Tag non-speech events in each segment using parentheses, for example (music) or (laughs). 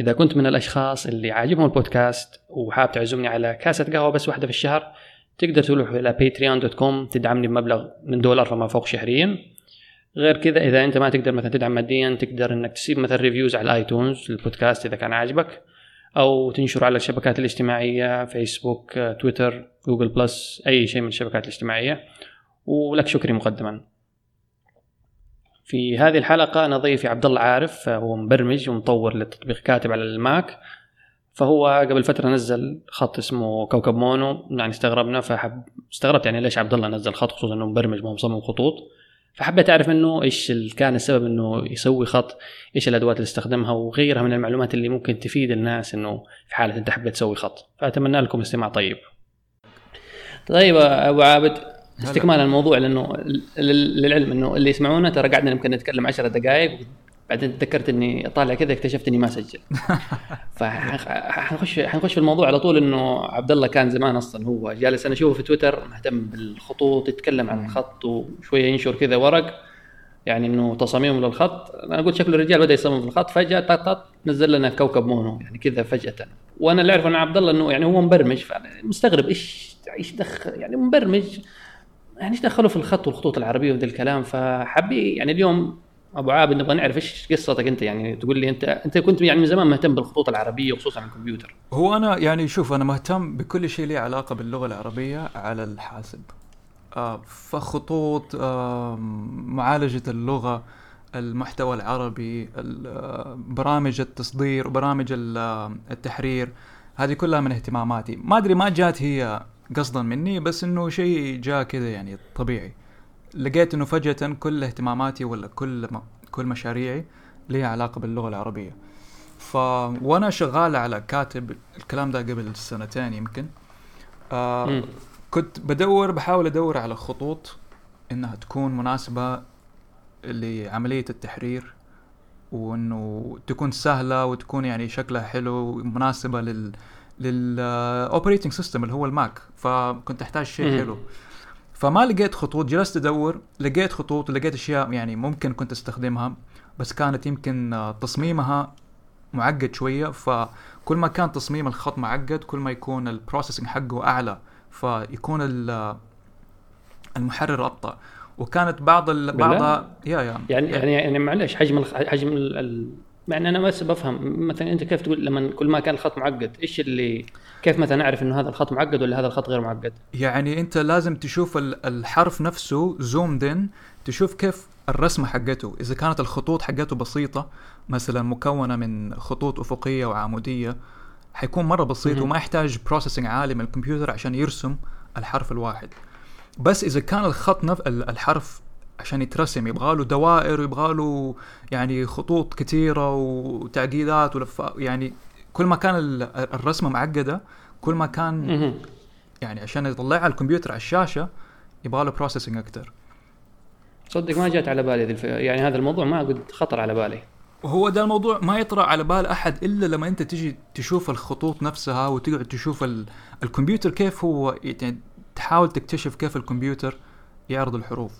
إذا كنت من الأشخاص اللي عاجبهم البودكاست وحاب تعزمني على كاسة قهوة بس واحدة في الشهر تقدر تروح إلى Patreon dot com تدعمني بمبلغ من دولار فما فوق شهريا. غير كذا إذا أنت ما تقدر مثلا تدعم ماديا تقدر إنك تسيب مثلا reviews على ال iTunes للبودكاست إذا كان عاجبك أو تنشر على الشبكات الاجتماعية Facebook Twitter Google Plus أي شيء من الشبكات الاجتماعية. ولك شكري مقدما. في هذه الحلقة أنا ضيفي عبد الله عارف هو مبرمج ومطور للتطبيق كاتب على ال Mac. فهو قبل فترة نزل خط اسمه كوكب Mono. يعني استغربنا فحب استغربت يعني ليش عبد الله نزل خط خصوصا إنه مبرمج ما مصمم خطوط. فحبيت أعرف منه إيش كان السبب إنه يسوي خط إيش الأدوات اللي استخدمها وغيرها من المعلومات اللي ممكن تفيد الناس إنه في حالة أنت حبيت تسوي خط. فأتمنى لكم استماع طيب. طيب أبو عابد استكمال الموضوع لأنه للعلم إنه اللي يسمعونا ترى قعدنا يمكن نتكلم 10 دقائق بعدين تذكرت إني اطالع كذا اكتشفت إني ما سجل. (laughs) فحنخش حنخش في الموضوع على طول إنه عبد الله كان زمان أصلا هو جالس أنا أشوفه في تويتر مهتم بالخطوط يتكلم عن الخط وشوية ينشر كذا ورق يعني إنه تصاميم للخط. أنا قلت شكله الرجال بدأ يصمم في الخط فجأة طط طط نزل لنا كوكب مونو يعني كذا فجأة. وأنا اللي اعرفه عن عبد الله إنه يعني هو مبرمج فمستغرب إيش إيش دخل يعني مبرمج يعني إيش دخلوا في الخط والخطوط العربية وذا الكلام؟ فحبي يعني اليوم أبو عابد نبغى نعرف إيش قصتك أنت؟ يعني تقول لي أنت أنت كنت يعني من زمان مهتم بالخطوط العربية وخصوصا الكمبيوتر. هو أنا يعني شوف أنا مهتم بكل شيء له علاقة باللغة العربية على الحاسب. آه فخطوط معالجة اللغة المحتوى العربي آه، برامج التصدير وبرامج التحرير هذه كلها من اهتماماتي. ما أدري ما جات هي قصدا مني بس إنه شيء جاء كذا يعني طبيعي. لقيت إنه فجأة كل اهتماماتي ولا كل ما كل مشاريعي ليها علاقة باللغة العربية. ف وأنا شغال على كاتب الكلام ده قبل سنتين يمكن. آه كنت بدور بحاول أدور على خطوط إنها تكون مناسبة لعملية التحرير وإنه تكون سهلة وتكون يعني شكلها حلو ومناسبة لل لل operating system اللي هو ال Mac فكنت أحتاج شيء حلو. فما لقيت خطوط جلست أدور لقيت خطوط لقيت أشياء يعني ممكن كنت أستخدمها بس كانت يمكن تصميمها معقد شوية. فكل ما كان تصميم الخط معقد كل ما يكون ال processing حقه أعلى فيكون المحرر أبطأ. وكانت بعض بعضها يا يا. يعني يعني يعني معلش حجم حجم يعني أنا بس بفهم مثلا أنت كيف تقول لما كل ما كان الخط معقد إيش اللي كيف مثلا أعرف إنه هذا الخط معقد ولا هذا الخط غير معقد؟ يعني أنت لازم تشوف الحرف نفسه زومد ان تشوف كيف الرسمة حقته. إذا كانت الخطوط حقته بسيطة مثلا مكونة من خطوط أفقية وعمودية حيكون مرة بسيط وما يحتاج بروسيسنج عالي من الكمبيوتر عشان يرسم الحرف الواحد. بس إذا كان الخط نف... الحرف عشان يترسم يبغى له دوائر ويبغى له يعني خطوط كثيره وتعقيدات ولف يعني كل ما كان الرسمة معقدة كل ما كان يعني عشان يطلعها على الكمبيوتر على الشاشة يبغى له بروسيسنج أكثر صدق ما جات على بالي الف... يعني هذا الموضوع ما قد خطر على بالي. وهو ده الموضوع ما يطرأ على بال أحد إلا لما أنت تجي تشوف الخطوط نفسها وتقعد تشوف ال... الكمبيوتر كيف هو يعني تحاول تكتشف كيف الكمبيوتر يعرض الحروف.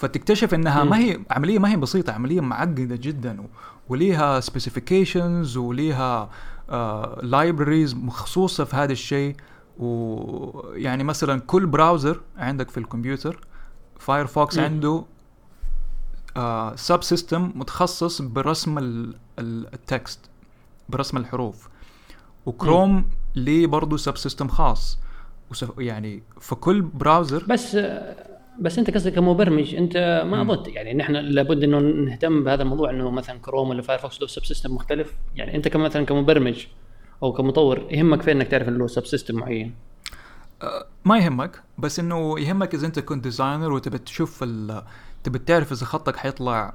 فتكتشف إنها ما هي عملية ما هي بسيطة عملية معقدة جدا وليها specifications وليها libraries آه، مخصوصة في هذا الشيء. ويعني مثلا كل browser عندك في الكمبيوتر Firefox عنده sub uh, system متخصص برسم ال text برسم الحروف. وكروم ليه برضه sub system خاص يعني فكل browser بس بس انت قصدك كمبرمج انت ما ضد يعني نحن لابد انه نهتم بهذا الموضوع انه مثلا كروم ولا Firefox له sub system مختلف. يعني انت كمثلا كمبرمج أو كمطور يهمك فين انك تعرف إنه له sub system معين؟ أه ما يهمك بس إنه يهمك إذا أنت كنت designer وتبي تشوف تبي تعرف إذا خطك حيطلع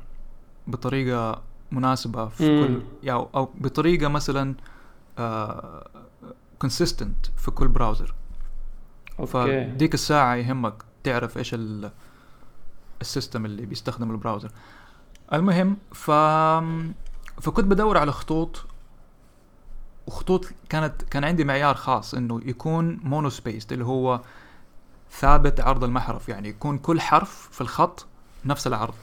بطريقة مناسبة في مم. كل يعني أو بطريقة مثلا consistent uh, في كل browser okay. فديك الساعة يهمك. تعرف إيش ال system اللي بيستخدم ال browser. المهم ف فكنت بدور على خطوط وخطوط كانت كان عندي معيار خاص إنه يكون monospace اللي هو ثابت عرض المحرف يعني يكون كل حرف في الخط نفس العرض.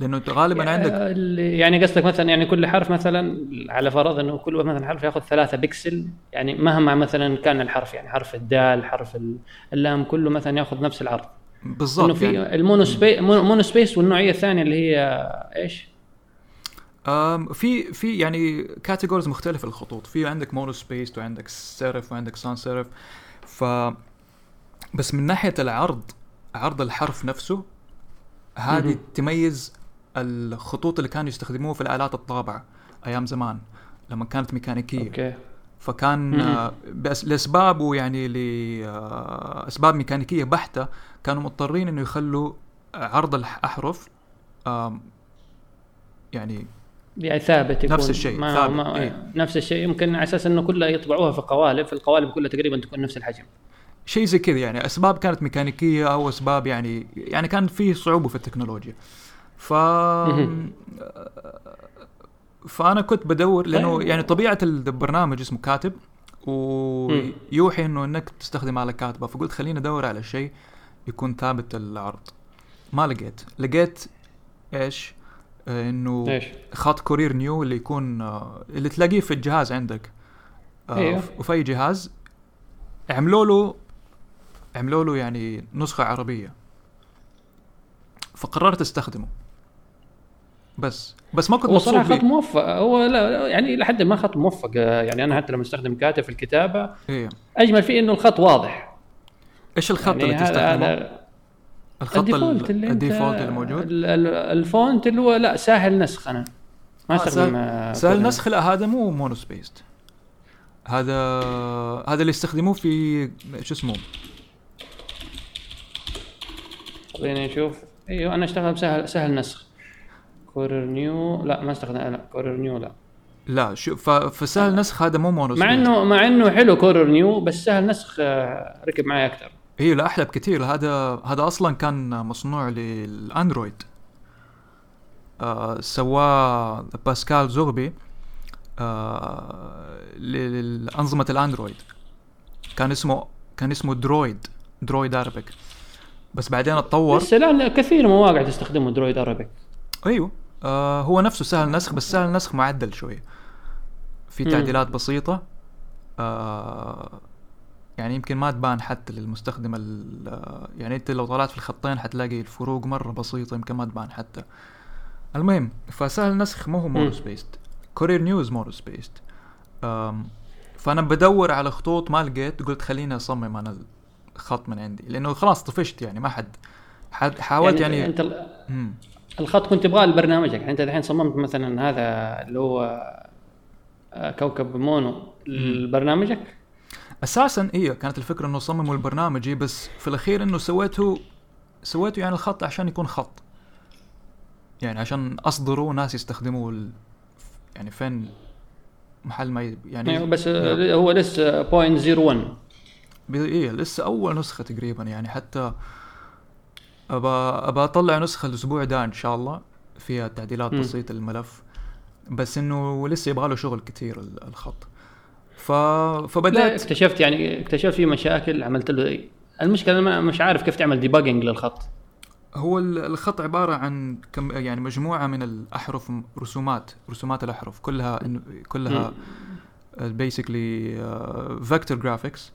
لأنه غالبا عندك اللي- يعني قصدك مثلا يعني كل حرف مثلا على فرض إنه كل مثلا حرف ياخذ ثلاثة بكسل يعني مهما مثلا كان الحرف يعني حرف الدال حرف ال- اللام كله مثلا ياخذ نفس العرض إنه بالضبط في يعني ال monospace monospace والنوعية الثانية اللي هي إيش؟ في في يعني categories مختلفة الخطوط في عندك monospace وعندك serif وعندك sans serif ف بس من ناحية العرض عرض الحرف نفسه هذه. تميز الخطوط اللي كانوا يستخدموها في الآلات الطابعة أيام زمان لما كانت ميكانيكية. أوكي. فكان. آه، بس لأسباب ويعني لاسباب ميكانيكية بحتة كانوا مضطرين إنه يخلوا عرض الأحرف آم، يعني يعني ثابت يكون نفس الشيء، ما ثابت، ما إيه. نفس الشيء. يمكن على أساس إنه كلها يطبعوها في قوالب في القوالب كلها تقريبا تكون نفس الحجم. شيء زي كذا يعني أسباب كانت ميكانيكية أو أسباب يعني يعني كان في صعوبة في التكنولوجيا. ف. فأنا كنت بدور لأنه طيب. يعني طبيعة البرنامج اسمه كاتب ويوحي إنه إنك تستخدم آلة كاتبة فقلت خليني أدور على شيء يكون ثابت العرض ما لقيت لقيت إيش إنه؟ خط كورير نيو اللي يكون اللي تلاقيه في الجهاز عندك أيوه. وفي أي جهاز عملوا له عملوا له يعني نسخة عربية فقررت أستخدمه بس. بس ما كنت هو مبسوط صراحة خط موفق. هو لا يعني لحد ما خط موفق. يعني أنا حتى لما استخدم كاتب في الكتابة إيه. أجمل فيه إنه الخط واضح. إيش الخط يعني اللي تستخدمه؟ الخط ال default ال- اللي ال default اللي موجود ال- ال- ال font اللي هو لا سهل نسخ أنا. ما آه، استخدم سهل- آه، سهل كود. نسخ؟ لا هذا مو monospaced هذا هذا اللي يستخدموه في شو اسمه؟ خليني نشوف أيوه أنا أشتغل سهل سهل نسخ. Courier New لا ما استخدم لا Courier New لا. لا شو فسهل نسخ هذا مو mono مع. إنه مع إنه حلو Courier New بس سهل نسخ آه، ركب معي أكثر إيه لا أحلى بكثير هذا هذا أصلا كان مصنوع لل Android. آه سواه باسكال زغبي آه لانظمه الأندرويد. كان اسمه كان اسمه درويد درويد اربك بس بعدين اتطور. بس الان كثير مواقع تستخدمه درويد أرابيك. أيوه. آه هو نفسه سهل نسخ بس سهل نسخ معدل شوية. في. تعديلات بسيطة. آه يعني يمكن ما تبان حتى للمستخدم آه، يعني أنت لو طلعت في الخطين حتلاقي الفروق مرة بسيطة يمكن ما تبان حتى. المهم فسهل نسخ ما هو مونو مم. spaced Courier New mono spaced آم، فأنا بدور على خطوط ما لقيت قلت خليني أصمم أنا الخط من عندي. لأنه خلاص طفشت يعني ما حد حاولت يعني, أنت ال- مم. الخط كنت تبغاه لبرنامجك. يعني انت الحين صممت مثلا هذا اللي هو آه، كوكب مونو لبرنامجك؟ أساسا إيه كانت الفكرة إنه صمموا البرنامجي بس في الأخير إنه سويته سويته يعني الخط عشان يكون خط. يعني عشان اصدره ناس يستخدموه ال... يعني فين محل ما ي... أيوة، يعني بس آه، هو لسه 0.01 ب... إيه لسه أول نسخة تقريبا يعني حتى ابى ابى أطلع نسخة الأسبوع ده إن شاء الله. فيها تعديلات. بسيطة للملف. بس إنه لسه يبغى له شغل كثير ال- الخط. ف... لا فبدأت اكتشفت يعني اكتشفت في مشاكل عملت له المشكلة أنا ما- مش عارف كيف تعمل debugging للخط. هو ال- الخط عبارة عن كم يعني مجموعة من الأحرف م- رسومات رسومات الأحرف. كلها كلها basically vector graphics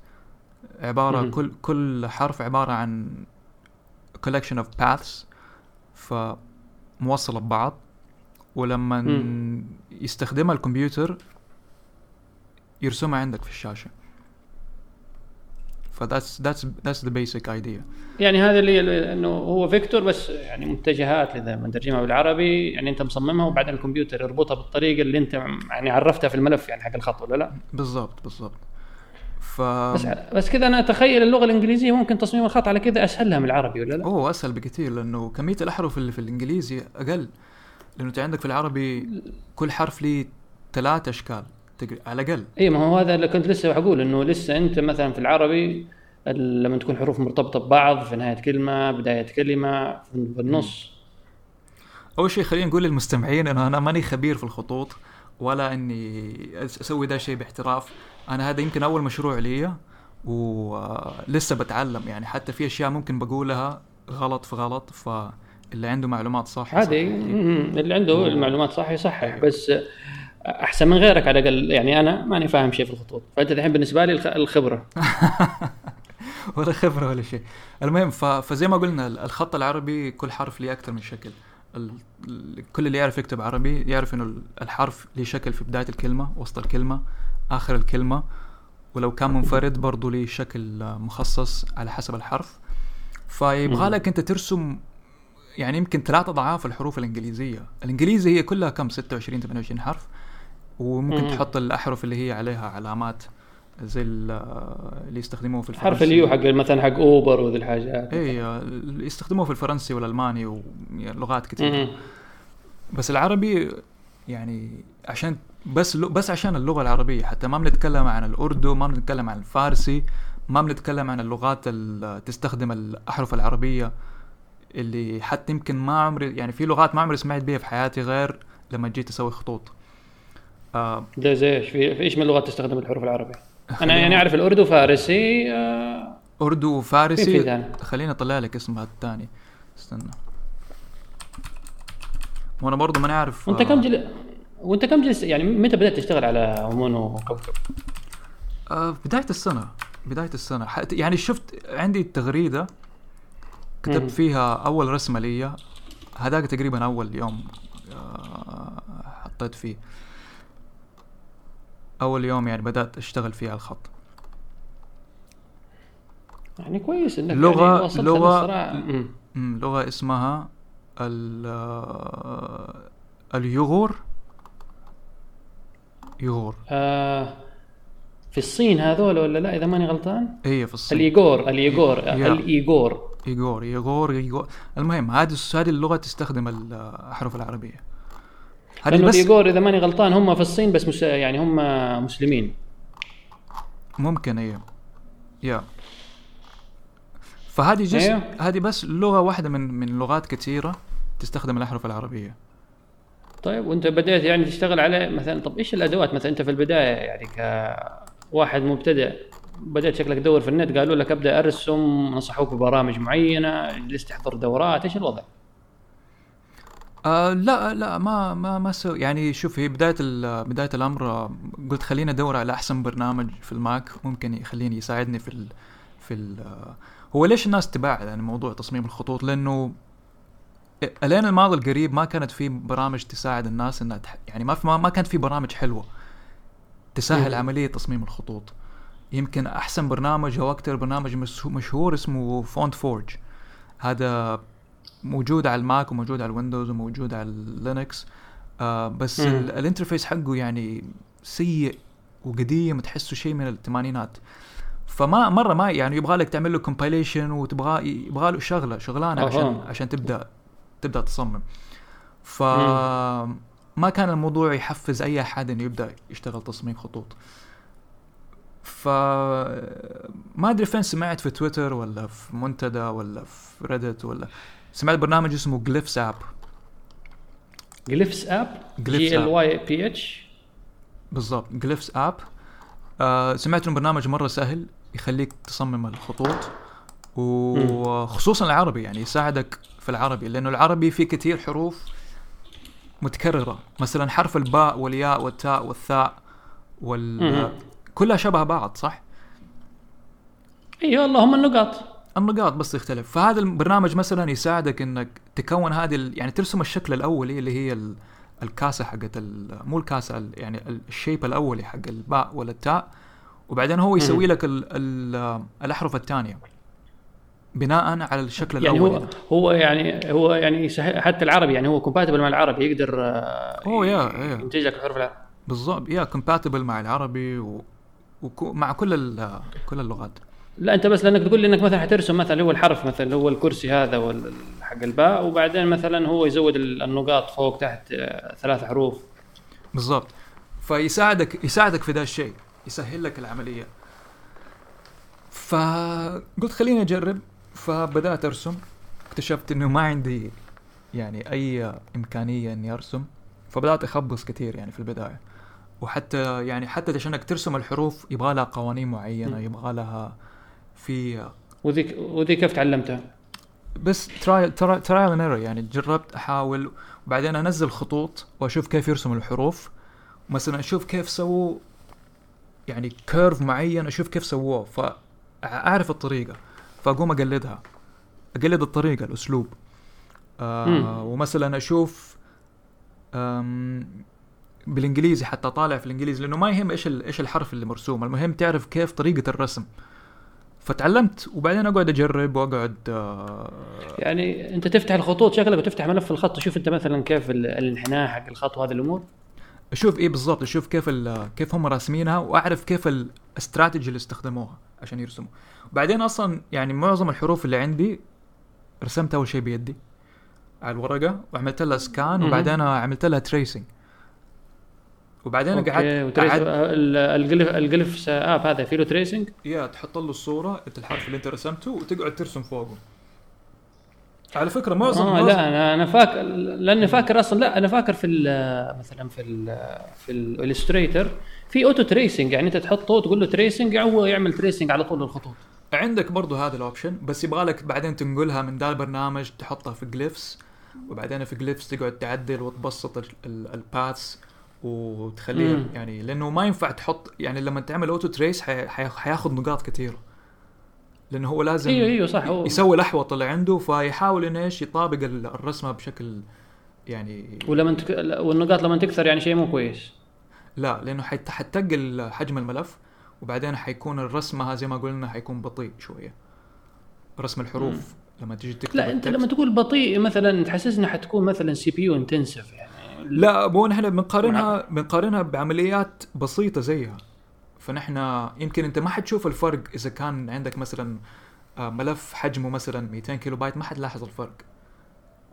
عبارة مم. كل كل حرف عبارة عن collection of paths فموصلة ببعض ولما مم. يستخدمها الكمبيوتر يرسمها عندك في الشاشة. ف that's that's that's the basic idea. يعني هذا اللي إنه هو فيكتور بس يعني متجهات اذا بنترجمها بالعربي. يعني أنت مصممها وبعدين الكمبيوتر يربطها بالطريقة اللي أنت يعني عرفتها في الملف يعني حق الخط ولا لا؟ بالضبط بالضبط. ف بس بس كذا أنا أتخيل اللغة الإنجليزية ممكن تصميم الخط على كذا اسهل لها من العربي ولا لا؟ أوه أسهل بكثير لأنه كمية الأحرف اللي في الإنجليزي أقل. لأنه أنت عندك في العربي كل حرف ليه ثلاث أشكال على الأقل. اي ما هو هذا اللي كنت لسه بقول إنه لسه أنت مثلا في العربي ال- لما تكون حروف مرتبطة ببعض في نهاية كلمة بداية كلمة في النص. أول شيء خلينا نقول للمستمعين إنه أنا ماني خبير في الخطوط. ولا إني أسوي ده شيء باحتراف. أنا هذا يمكن أول مشروع لي ولسه بتعلم. يعني حتى في أشياء ممكن بقولها غلط في غلط ف اللي عنده معلومات صح عادي. اللي عنده المعلومات صح يصحح. بس أحسن من غيرك على الأقل. يعني أنا ماني فاهم شيء في الخطوط. فأنت الحين بالنسبة لي الخ- الخبرة. (laughs) ولا خبرة ولا شيء. المهم. فزي ما قلنا الخط العربي كل حرف ليه أكثر من شكل. كل اللي يعرف يكتب عربي يعرف إنه الحرف ليه شكل في بداية الكلمة وسط الكلمة آخر الكلمة ولو كان منفرد برضه ليه شكل مخصص على حسب الحرف. فيبغى. لك أنت ترسم يعني يمكن ثلاثة أضعاف الحروف الإنجليزية. الإنجليزي هي كلها كم؟ 26 28 حرف. وممكن مم. تحط الأحرف اللي هي عليها علامات. زي ال- اللي يستخدموه في الفرنسي. حرف اليو حق مثلا حق أوبر وذي الحاجات. اي اللي يستخدموه في الفرنسي والألماني ولغات كثير مم. بس العربي يعني عشان بس بس عشان اللغة العربية. حتى ما بنتكلم عن الأردو ما بنتكلم عن الفارسي ما بنتكلم عن اللغات اللي تستخدم الأحرف العربية اللي حتى يمكن ما عمري يعني في لغات ما عمري سمعت بيها في حياتي غير لما جيت أسوي خطوط. آه ده زي إيش؟ في, إيش من اللغات تستخدم الحروف العربية؟ أنا يعني أعرف الأردو فارسي آه أردو ثاني. خليني أطلع لك اسمها الثاني استنى وأنا برضو ماني عارف وأنت آه، كم جل... وأنت كم جلس يعني متى بدأت تشتغل على مونو كوكب؟ آه السنة بداية السنة حت- يعني شفت عندي تغريدة مم. كتبت فيها أول رسمة لي هذاك تقريبا أول يوم آه حطيت فيه أول يوم يعني بدأت أشتغل فيه على الخط. يعني كويس إنك لغة- يعني. مم، لغة اسمها ال اليغور يغور آه في الصين هذول ولا لا إذا ماني غلطان؟ هي في الصين. الايغور الايغور. الايغور يغور يغور يغور. المهم هذه هذه اللغة تستخدم الأحرف العربية. هذه لأنه بس الايغور إذا ماني غلطان هم في الصين بس مس... يعني هم مسلمين. ممكن أيوه يا. فهذه جزء أيوه. هذه بس لغة واحدة من من لغات كثيرة تستخدم الأحرف العربية. طيب وأنت بديت يعني تشتغل على مثلا طب إيش الأدوات؟ مثلا أنت في البداية يعني كواحد مبتدئ بدأت شكلك تدور في النت قالوا لك أبدأ أرسم نصحوك ببرامج معينة جلست تحضر دورات إيش الوضع؟ آه لا لا ما ما ما سو يعني شوف هي بداية بداية الأمر قلت خليني أدور على أحسن برنامج في الماك ممكن يخليني يساعدني في ال في ال آه، هو ليش الناس تباعد عن موضوع تصميم الخطوط؟ لأنه الين الماضي القريب ما كانت في برامج تساعد الناس إنها تح... يعني ما في ما, ما كانت في برامج حلوة تسهل مم. عملية تصميم الخطوط. يمكن أحسن برنامج أو أكثر برنامج مشهور اسمه FontForge هذا موجود على الماك وموجود على ال Windows وموجود على ال Linux آه بس ال interface حقه يعني سيء وقديم تحسه شيء من الثمانينات. فما مرة ما يعني يبغى لك تعمل له compilation وتبغى يبغى له شغلة شغلانة أها. عشان عشان تبدا تبدأ تصمم. ف ما كان الموضوع يحفز أي أحد إنه يبدأ يشتغل تصميم خطوط. ف ما أدري فين سمعت في تويتر ولا في منتدى ولا في Reddit ولا سمعت برنامج اسمه Glyphs app جليفس اب Glyphs جي ال. واي بي اتش بالضبط جليفس اب آه سمعت إنه برنامج مرة سهل يخليك تصمم الخطوط وخصوصا العربي يعني يساعدك في العربي لأنه العربي فيه كثير حروف متكررة. مثلا حرف الباء والياء والتاء والثاء وال. كلها شبه بعض صح؟ أيوه اللهم النقاط. النقاط بس تختلف فهذا البرنامج مثلا يساعدك إنك تكون هذه ال- يعني ترسم الشكل الاولي اللي هي ال- الكاسة حقت ال- مو الكاسة ال- يعني ال- الشيب الاولي حق الباء ولا التاء وبعدين هو يسوي لك ال ال الأحرف الثانية. بناء على الشكل يعني الاولي هو هو يعني هو يعني حتى العربي يعني هو compatible مع العربي يقدر أوه يا ينتج لك الحروف بالضبط يا compatible مع العربي ومع كل ال- كل اللغات. لا أنت بس لأنك تقول لي إنك مثلا حترسم مثلا هو الحرف مثلا هو الكرسي هذا حق الباء وبعدين مثلا هو يزود ال- النقاط فوق تحت آه، ثلاث حروف. بالضبط. فيساعدك يساعدك في ذا الشيء يسهل لك العملية. فقلت خليني أجرب. فبدأت أرسم. اكتشفت إنه ما عندي يعني أي إمكانية إني أرسم. فبدأت أخبص كثير يعني في البداية. وحتى يعني حتى عشانك ترسم الحروف يبغى لها قوانين معينة. يبغى لها في وذيك وذي كيف تعلمتها؟ بس trial trial and يعني جربت أحاول وبعدين أنزل خطوط وأشوف كيف يرسموا الحروف مثلا أشوف كيف سووا يعني كيرف معين أشوف كيف سووه فاعرف الطريقة فأقوم أقلدها أقلد الطريقة الأسلوب. آه ومثلا أشوف بالإنجليزي حتى طالع في الإنجليزي لأنه ما يهم إيش إيش الحرف اللي مرسوم المهم تعرف كيف طريقة الرسم. فتعلمت وبعدين أقعد أجرب وأقعد آه يعني أنت تفتح الخطوط شكلك وتفتح ملف الخط تشوف أنت مثلا كيف ال- الانحناء حق الخط وهذه الأمور. أشوف إيه بالضبط أشوف كيف كيف هم راسمينها وأعرف كيف الاستراتيجي اللي استخدموها عشان يرسموا. وبعدين أصلا يعني معظم الحروف اللي عندي رسمت أول شيء بيدي على الورقة وعملت لها scan. وبعدين عملت لها tracing وبعدين قعدت ال Glyph ال Glyphs app هذا فيه له tracing يا تحط له الصورة أنت الحرف اللي أنت رسمته وتقعد ترسم فوقه. على فكرة معظم آه لا أنا أنا فاكر لأني فاكر أصلا لا أنا فاكر في ال- مثلا في ال في ال Illustrator في auto tracing يعني أنت تحطه وتقول له tracing هو يعمل tracing على طول الخطوط عندك برضو هذا ال option بس يبغى لك بعدين تنقلها من ذا البرنامج تحطها في Glyphs وبعدين في Glyphs تقعد تعدل وتبسط ال- ال- ال paths وتخليها مم. يعني لأنه ما ينفع تحط يعني لما تعمل auto trace حي- حي- حياخذ نقاط كثيرة. لأنه هو لازم إيوه إيوه صح. هو يسوي الأحوط اللي عنده فيحاول إنه إيش؟ يطابق ال- الرسمة بشكل يعني ولما تك... والنقاط لما تكثر يعني شيء مو كويس. لا لأنه حتقل حجم الملف وبعدين حيكون الرسمة زي ما قلنا حيكون بطيء شوية. رسم الحروف لما تيجي تكتب لا أنت. لما تقول بطيء مثلا تحسسنا حتكون مثلا CPU intensive يعني. لا مو نحن بنقارنها بنقارنها بعمليات بسيطة زيها. فنحن يمكن أنت ما حتشوف الفرق إذا كان عندك مثلا آه، ملف حجمه مثلا 200 كيلو بايت ما حتلاحظ الفرق.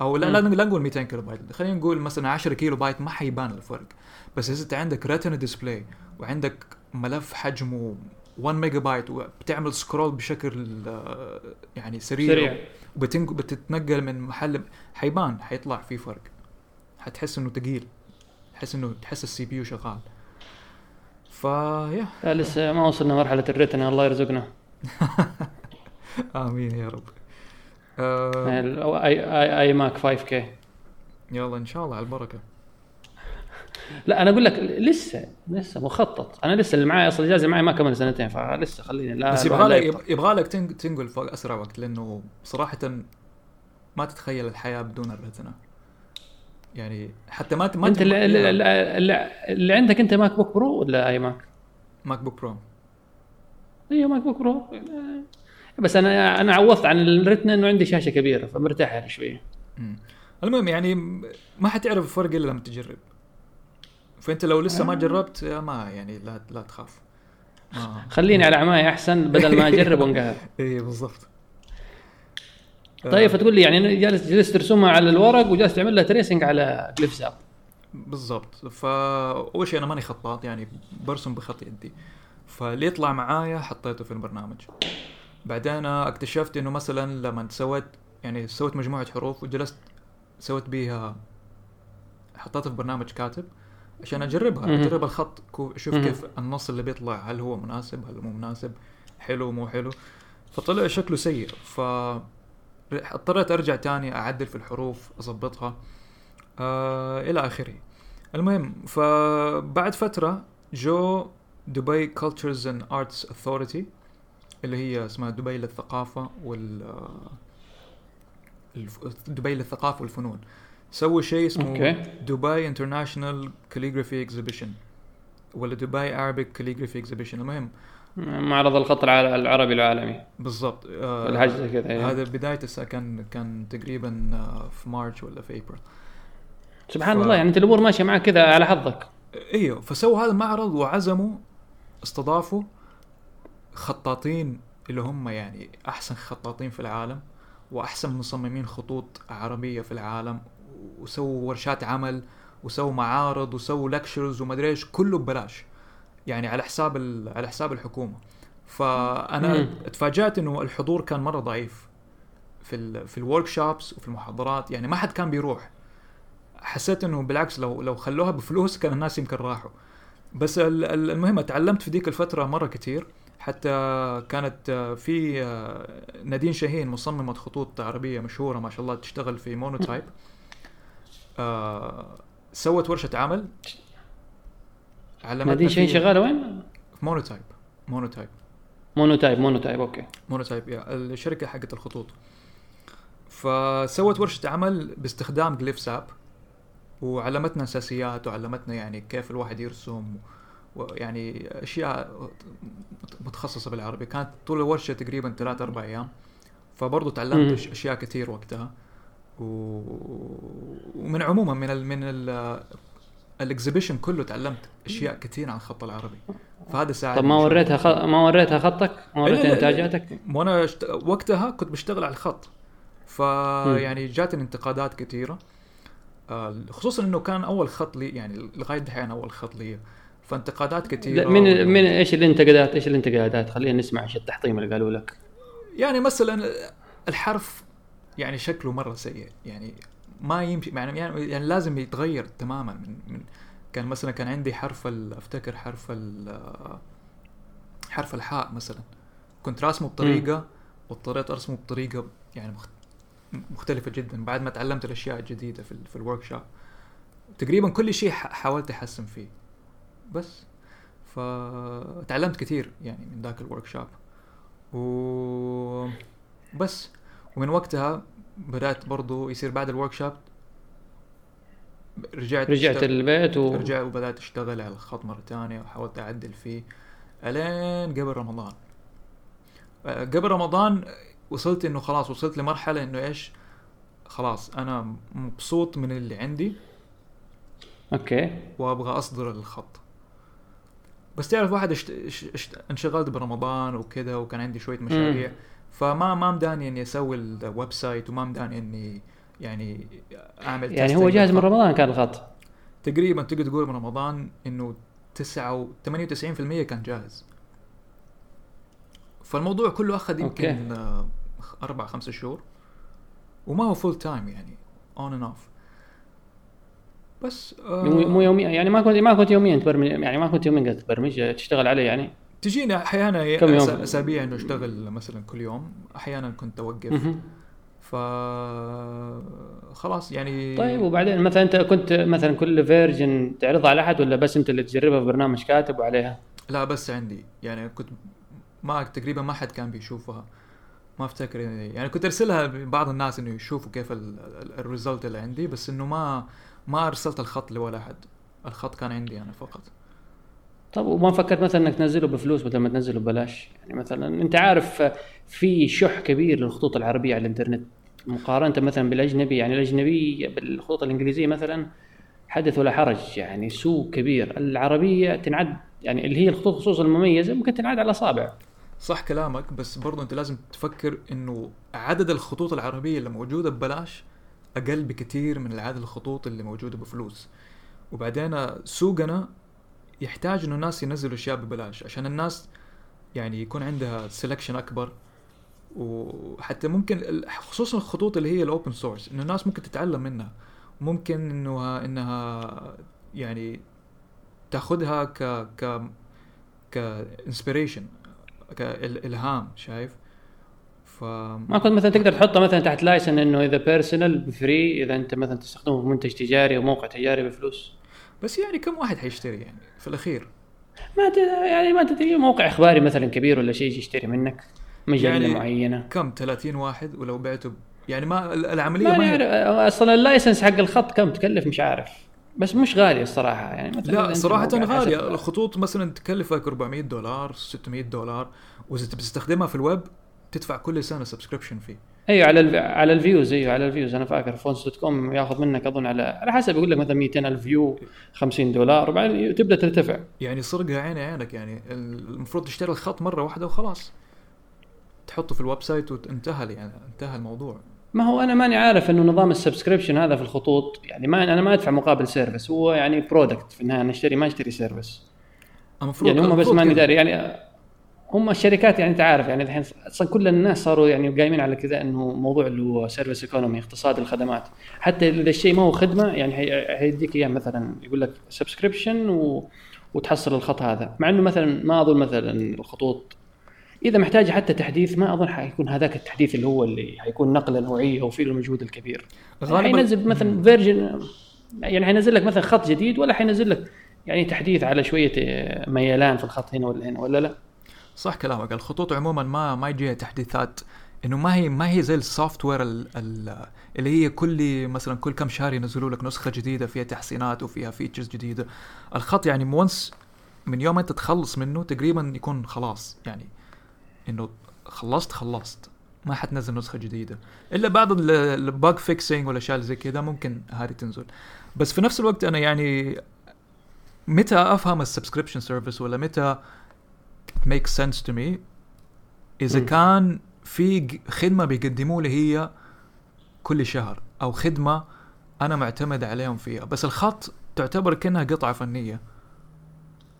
أو لا لا. لا نقول 200 كيلو بايت خلينا نقول مثلا 10 كيلو بايت ما حيبان الفرق. بس إذا أنت عندك Retina display وعندك ملف حجمه 1 ميجا بايت وبتعمل scroll بشكل آه، يعني سريع, سريع. وبتنق... بتتنقل من محل حيبان حيطلع في فرق. حتحس إنه ثقيل تحس إنه تحس ال CPU شغال. فيا لسه ما وصلنا مرحلة ال Retina الله يرزقنا. (laughs) آمين يا رب. آه اي اي iMac 5K يلا إن شاء الله على البركة. (laughs) لا أنا أقول لك لسه لسه مخطط. أنا لسه اللي معي أصلا اجازه معي ما كمل سنتين فلسه خليني لا بس يبغى لك. يبغى لك تنق- تنقل فوق أسرع وقت لأنه صراحة ما تتخيل الحياة بدون ال Retina يعني حتى ما ما أنت اللي, اللي, اللي, اللي عندك أنت MacBook Pro ولا iMac؟ MacBook Pro أيوه MacBook Pro بس أنا أنا عوضت عن ال Retina إنه عندي شاشة كبيرة فمرتاح يعني شوية. المهم يعني ما حتعرف الفرق إلا لما تجرب. فأنت لو لسه ما آه. جربت ما يعني لا لا تخاف. ما خليني على عماي أحسن بدل ما (laughs) أجرب وأنقهر. اي بالضبط. طيب فتقول لي يعني جالس جالس ترسمها على الورق وجالس تعمل لها tracing على Glyphs app بالضبط. فاول شيء أنا ماني خطاط يعني برسم بخط يدي. فاللي يطلع معايا حطيته في البرنامج. بعدين اكتشفت إنه مثلا لما سويت يعني سويت مجموعة حروف وجلست سويت بيها حطيتها في برنامج كاتب عشان أجربها. أجرب الخط أشوف. كيف النص اللي بيطلع هل هو مناسب هل مو مناسب حلو مو حلو. فطلع شكله سيء. ف اضطريت ارجع تاني اعدل في الحروف اظبطها. آه إلى آخره. المهم فبعد فترة جو Dubai Culture and Arts Authority اللي هي اسمها دبي للثقافة وال آه، دبي للثقافة والفنون. سووا شيء اسمه okay. Dubai International Calligraphy Exhibition ولا Dubai Arabic Calligraphy Exhibition المهم معرض الخط الع- العربي العالمي. بالضبط. آه زي كذا يعني. هذا السنة كان كان تقريبا آه، في مارش ولا في ابريل سبحان ف- الله يعني انت الأمور ماشية معك كذا على حظك. إيوه فسووا هذا المعرض وعزموا استضافوا خطاطين اللي هم يعني أحسن خطاطين في العالم وأحسن مصممين خطوط عربية في العالم. وسووا ورشات عمل وسووا معارض وسووا لكشرز وما إيش كله ببلاش. يعني على حساب على حساب الحكومة. فأنا مم. اتفاجات إنه الحضور كان مرة ضعيف في ال في الورك شوبس وفي المحاضرات. يعني ما حد كان بيروح. حسيت إنه بالعكس لو لو خلوها بفلوس كان الناس يمكن راحوا. بس ال- ال- المهم تعلمت في ذيك الفترة مرة كتير. حتى كانت في آه، نادين شاهين مصممة خطوط عربية مشهورة ما شاء الله تشتغل في Monotype آه، سوت ورشة عمل. علمتنا نادين شاهين شغالة وين؟ في Monotype. Monotype. Monotype Monotype okay. Monotype يا الشركة حقت الخطوط. فسوت ورشة عمل باستخدام Glyphs app وعلمتنا أساسيات وعلمتنا يعني كيف الواحد يرسم ويعني أشياء متخصصة بالعربي. كانت طول الورشة تقريبا ثلاث أربع أيام. فبرضه تعلمت مم. أشياء كثير وقتها. و... ومن عموما من ال... من ال... الإكزيبيشن كله تعلمت أشياء كثير عن الخط العربي. فهذا ساعد طب ما وريتها خ... ما وريتها خطك؟ ما وريتها إنتاجاتك؟ وأنا شت... وقتها كنت بشتغل على الخط. فيعني جاتني انتقادات كثيرة. آه، خصوصا إنه كان أول خط لي يعني لغاية دحين أول خط لي. فانتقادات كثيرة من من إيش الانتقادات؟ إيش الانتقادات؟ خلينا نسمع إيش التحطيم اللي قالوا لك. يعني مثلا الحرف يعني شكله مرة سيء. يعني ما يمشي يعني يعني لازم يتغير تماما من من كان مثلا كان عندي حرف أفتكر حرف حرف الحاء مثلا. كنت راسمه بطريقة واضطريت أرسمه بطريقة يعني مختلفة جدا بعد ما تعلمت الأشياء الجديدة في, في الورك شوب. تقريبا كل شيء حاولت أحسن فيه. بس. فتعلمت كثير يعني من ذاك ال workshop. و بس. ومن وقتها بدأت برضو يصير بعد ال workshop رجعت رجعت اشتغل البيت و... رجعت وبدأت اشتغل على الخط مرة ثانية وحاولت أعدل فيه ألين قبل رمضان. آه، قبل رمضان وصلت إنه خلاص وصلت لمرحلة إنه إيش؟ خلاص أنا مبسوط من اللي عندي okay. وأبغى أصدر الخط. بس تعرف واحد اشت... اشت... انشغلت برمضان وكذا وكان عندي شوية مشاريع. فما ما مداني إني أسوي ال website وما مداني إني يعني أعمل يعني هو جاهز من رمضان كان الخط؟ تقريبا تقدر تقول من رمضان إنه 9 98% كان جاهز. فالموضوع كله أخذ يمكن أربع خمس شهور وما هو full time يعني on and off بس آه مو يوميا يعني ما كنت ما كنت يوميا تبرمج يعني ما كنت يوميا تبرمج تشتغل عليه يعني؟ تجينا أحيانا كم يوم؟ أسابيع إنه أشتغل مثلا كل يوم. أحيانا كنت أوقف. ف خلاص يعني طيب وبعدين مثلا أنت كنت مثلا كل version تعرضها على أحد ولا بس أنت اللي تجربها في برنامج كاتب وعليها؟ لا بس عندي. يعني كنت ما تقريبا ما حد كان بيشوفها. ما أفتكر يعني كنت أرسلها لبعض الناس إنه يشوفوا كيف الريزلت اللي عندي بس إنه ما ما أرسلت الخط لولا أحد. الخط كان عندي أنا فقط. طب وما فكرت مثلا إنك تنزله بفلوس بدل ما تنزله ببلاش؟ يعني مثلا أنت عارف في شح كبير للخطوط العربية على الإنترنت. مقارنة مثلا بالأجنبي يعني الأجنبي بالخطوط الإنجليزية مثلا حدث ولا حرج. يعني سوق كبير. العربية تنعد يعني اللي هي الخطوط خصوصا المميزة ممكن تنعد على الاصابع صح كلامك بس برضو أنت لازم تفكر إنه عدد الخطوط العربية اللي موجودة ببلاش أقل بكثير من عدد الخطوط اللي موجودة بفلوس. وبعدين سوقنا يحتاج إنه الناس ينزلوا أشياء ببلاش عشان الناس يعني يكون عندها selection أكبر. وحتى ممكن خصوصا الخطوط اللي هي ال open source إنه الناس ممكن تتعلم منها. ممكن إنه إنها يعني تاخذها ك ك ك inspiration كالهام شايف؟ ف ما كنت مثلا تقدر تحطه مثلا تحت license إنه إذا personal ب free إذا أنت مثلا تستخدمه في منتج تجاري أو موقع تجاري بفلوس. بس يعني كم واحد حيشتري يعني في الأخير؟ ما. يعني ما تدري موقع إخباري مثلا كبير ولا شيء يشتري منك مجلة يعني معينة. كم؟ 30 واحد؟ ولو بعته يعني ما العملية ما, ما هي... أصلا ال license حق الخط كم؟ تكلف مش عارف. بس مش غالية الصراحة يعني. مثلا لا صراحة غالية. الخطوط مثلا تكلفك 400 دولار 600 دولار. وإذا بتستخدمها في الويب تدفع كل سنة subscription فيه أيوه على. على ال views أيوه على ال views. أنا فاكر Fonts.com ياخذ منك أظن على على حسب يقول لك مثلا 200 ألف view 50 دولار وبعدين تبدأ ترتفع. يعني سرقه عيني عينك يعني المفروض تشتري الخط مرة واحدة وخلاص. تحطه في ال website وانتهى يعني انتهى الموضوع. ما هو أنا ماني عارف إنه نظام ال subscription هذا في الخطوط يعني ما أنا ما أدفع مقابل service هو يعني product في النهاية أنا أشتري ما أشتري service المفروض يعني هم بس ماني داري يعني هم الشركات يعني أنت عارف يعني الحين أصلا كل الناس صاروا يعني قايمين على كذا إنه موضوع اللي هو service economy اقتصاد الخدمات. حتى إذا الشيء ما هو خدمة يعني حيديك إياه مثلا يقول لك subscription و... وتحصل الخط هذا. مع إنه مثلا ما أظن مثلا الخطوط. إذا محتاج حتى تحديث ما أظن حيكون هذاك التحديث اللي هو اللي حيكون نقله نوعية وفيه المجهود الكبير. غالباً- حينزل مثلا version يعني حينزل لك مثلا خط جديد ولا حينزل لك يعني تحديث على شوية ميلان في الخط هنا ولا هنا ولا لا؟ صح كلامك. الخطوط عموما ما ما يجيها تحديثات. إنه ما هي ما هي زي ال software ال- ال- اللي هي كل مثلا كل كم شهر ينزلوا لك نسخة جديدة فيها تحسينات وفيها features جديدة. الخط يعني once من يوم انت تخلص منه تقريبا يكون خلاص. يعني إنه خلصت خلصت. ما حتنزل نسخة جديدة. إلا بعض ال bug fixing والاشياء اللي زي كذا ممكن هذه تنزل. بس في نفس الوقت أنا يعني متى أفهم ال subscription service ولا متى make sense to me إذا مم. كان في خدمة بيقدموا لي هي كل شهر أو خدمة أنا معتمد عليهم فيها بس الخط تعتبر كأنها قطعة فنية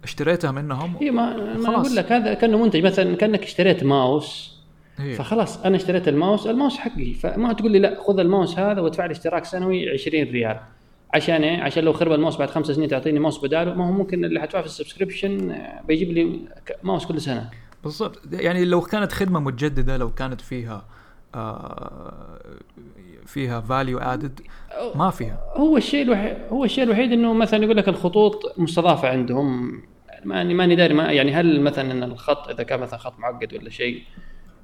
اشتريتها منهم هي ما ما. أقول لك هذا كأنه منتج مثلا كأنك اشتريت ماوس هي. فخلاص أنا اشتريت الماوس الماوس حقي فما تقول لي لا خذ الماوس هذا وادفع لي اشتراك سنوي 20 ريال عشان إيه؟ عشان لو خرب الماوس بعد خمس سنين تعطيني ماوس بداله. ما هو ممكن اللي حدفع في ال subscription آه، بيجيب لي ماوس كل سنة. بالضبط. يعني لو كانت خدمة متجددة لو كانت فيها آه فيها value add ما فيها. هو الشيء الوحيد هو الشيء الوحيد إنه مثلا يقول لك الخطوط مستضافة عندهم. ماني ماني داري ما يعني هل مثلا إن الخط إذا كان مثلا خط معقد ولا شيء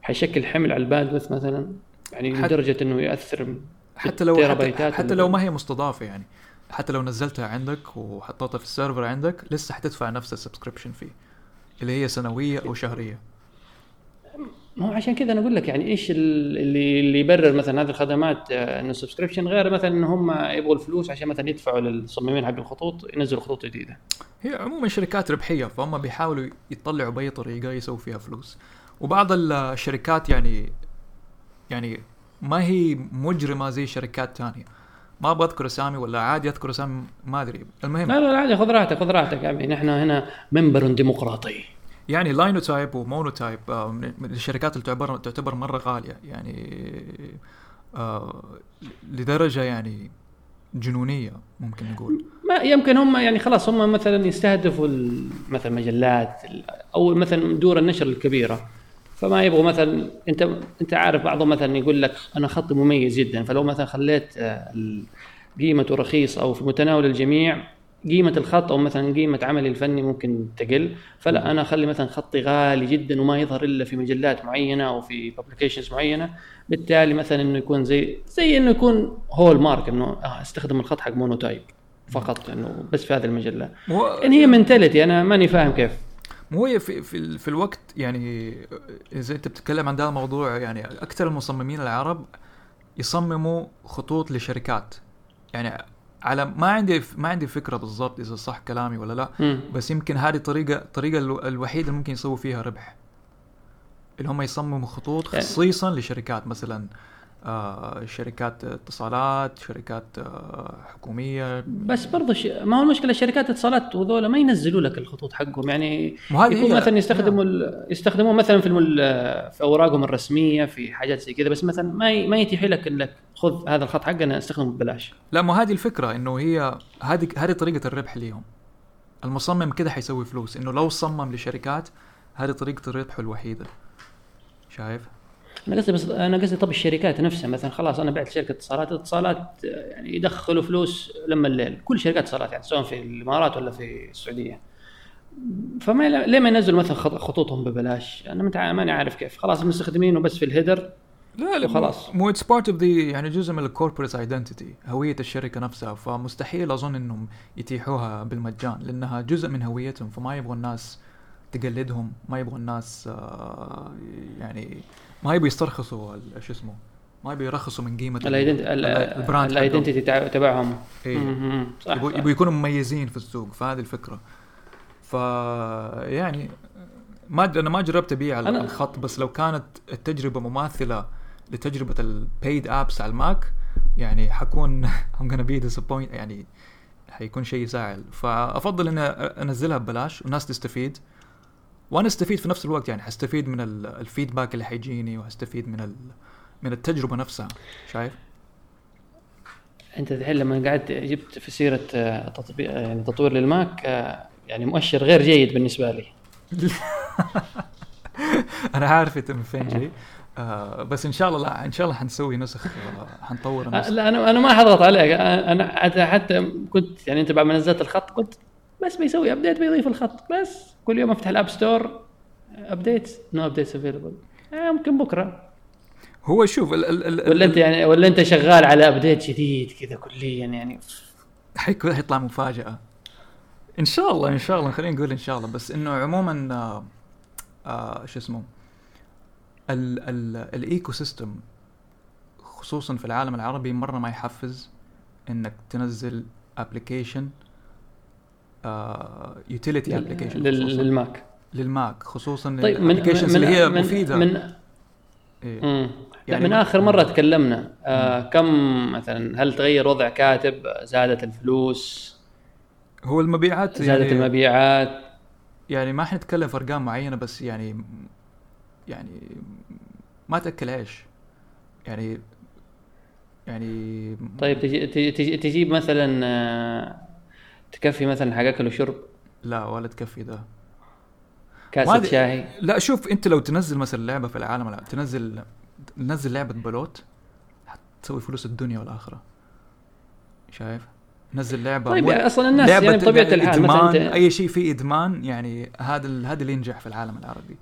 حيشكل حمل على ال bandwidth مثلا؟ يعني حت- لدرجة إنه ياثر حتى لو حتى, حتى لو ما هي مستضافة يعني. حتى لو نزلتها عندك وحطيتها في ال server عندك لسه حتدفع نفس ال subscription فيه اللي هي سنوية أو شهرية. ما هو عشان كذا أنا أقول لك يعني إيش ال- اللي اللي يبرر مثلا هذه الخدمات آه، إنه subscription غير مثلا إن هم يبغوا الفلوس عشان مثلا يدفعوا للمصممين حق الخطوط ينزلوا خطوط جديدة. هي عموما شركات ربحية فهم بيحاولوا يطلعوا باي طريقه يسووا فيها فلوس. وبعض الشركات يعني يعني ما هي مجرمة زي شركات تانية ما أبغى أذكر أسامي ولا عادي أذكر أسامي ما أدري. المهم لا لا لا عادي خذ راحتك خذ راحتك يا عمي. نحن هنا منبر ديمقراطي. يعني Linotype و Monotype آه، من الشركات اللي تعتبر تعتبر مرة غالية. يعني آه لدرجة يعني جنونية ممكن نقول. ما يمكن هم يعني خلاص هم مثلا يستهدفوا مثلا مجلات أو مثلا دور النشر الكبيرة. فما يبغوا مثلا أنت أنت عارف بعضهم مثلا يقول لك أنا خطي مميز جدا فلو مثلا خليت آه، قيمته رخيص أو في متناول الجميع قيمة الخط أو مثلا قيمة عملي الفني ممكن تقل. فلا أنا أخلي مثلا خطي غالي جدا وما يظهر إلا في مجلات معينة أو في publications معينة. بالتالي مثلا إنه يكون زي زي إنه يكون hallmark إنه آه أستخدم الخط حق Monotype فقط إنه بس في هذه المجلة. مو إن هي mentality أنا ماني فاهم كيف. مو هي في في, في الوقت يعني إذا أنت بتتكلم عن ده الموضوع يعني أكثر المصممين العرب يصمموا خطوط لشركات يعني على ما عندي ما عندي فكرة بالضبط إذا صح كلامي ولا لا مم. بس يمكن هذه الطريقة الطريقة الو- الوحيدة اللي ممكن يسووا فيها ربح اللي هم يصمموا خطوط يعني- خصيصا لشركات مثلا آه شركات اتصالات شركات آه حكومية. بس برضه ش... ما هو المشكلة شركات اتصالات وذولا ما ينزلوا لك الخطوط حقهم. يعني يكون مثلا يستخدموا ال... يستخدموه مثلا في المل... في أوراقهم الرسمية في حاجات زي كذا بس مثلا ما ي... ما يتيح لك إنك خذ هذا الخط حقنا استخدمه ببلاش. لا ما هذه الفكرة إنه هي هذه هذه طريقة الربح ليهم. المصمم كده حيسوي فلوس إنه لو صمم لشركات هذه طريقة الربح الوحيدة. شايف؟ أنا قصدي بس أنا قصدي طب الشركات نفسها مثلا خلاص أنا بعت شركة اتصالات اتصالات آه، يعني يدخلوا فلوس لما الليل. كل شركات اتصالات يعني سواء في الإمارات ولا في السعودية. فما ليه ما ينزلوا مثلا خط- خطوطهم ببلاش؟ أنا متع... ماني عارف كيف. خلاص مستخدمينه بس في الهيدر لا لا وخلاص. مو it's part of the يعني جزء من ال corporate identity هوية الشركة نفسها. فمستحيل أظن إنهم يتيحوها بالمجان لأنها جزء من هويتهم. فما يبغوا الناس تقلدهم ما يبغوا الناس آه، يعني ما يبغوا يسترخصوا شو اسمه ما يبغوا يرخصوا من قيمة ال brand حقهم. ال identity تبع- تبعهم. صح. يبغوا يكونوا مميزين في السوق فهذه الفكرة. ف يعني ما أنا ما جربت أبيع أنا- الخط بس لو كانت التجربة مماثلة لتجربة ال paid apps على ال Mac يعني حكون (laughs) I'm gonna be disappointed يعني حيكون شيء يزعل فأفضل إني أنزلها ببلاش والناس تستفيد. وأنا أستفيد في نفس الوقت يعني حستفيد من ال- ال feedback اللي حيجيني وحستفيد من. من التجربة نفسها شايف؟ أنت الحين لما قعدت جبت في سيرة آه، تطبيق يعني تطوير لل Mac آه، يعني مؤشر غير جيد بالنسبة لي (laughs) أنا عارف انت من فين جاي آه بس إن شاء الله لا إن شاء الله حنسوي نسخ آه حنطور النسخ لا أنا أنا ما حضغط عليك أنا حتى حتى كنت يعني أنت بعد ما نزلت الخط قلت بس بيسوي update بيضيف الخط بس كل يوم أفتح ال App Store update no updates available يمكن بكرة. هو شوف ال ال ال ولا أنت يعني ولا أنت شغال على update جديد كذا كليا يعني؟ حيكون حيطلع مفاجأة. إن شاء الله إن شاء الله خلينا نقول إن شاء الله. بس إنه عموما آه آه شو اسمه ال ال ال ecosystem خصوصا في العالم العربي مرة ما يحفز إنك تنزل application utility application لل Mac. لل Mac خصوصا طيب من ال applications اللي هي من مفيدة. من إيه. يعني من آخر مرة تكلمنا آه كم مثلا هل تغير وضع كاتب؟ زادت الفلوس؟ هو المبيعات زادت يعني المبيعات؟ يعني ما حنتكلم في أرقام معينة بس يعني يعني ما تأكل عيش. يعني يعني طيب تجي تجي تجي تجيب مثلا آه، تكفي مثلا حق اكل وشرب لا ولا تكفي ده. كأسة وهذه- شاي؟ لا شوف أنت لو تنزل مثلا لعبة في العالم الع- تنزل تنزل لعبة بلوت حتسوي فلوس الدنيا والآخرة. شايف؟ نزل لعبة طيب مو- يعني أصلا الناس لعبة يعني بطبيعة الحال مثلا انت أي شيء فيه إدمان يعني هذا ال- هذا اللي ينجح في العالم العربي.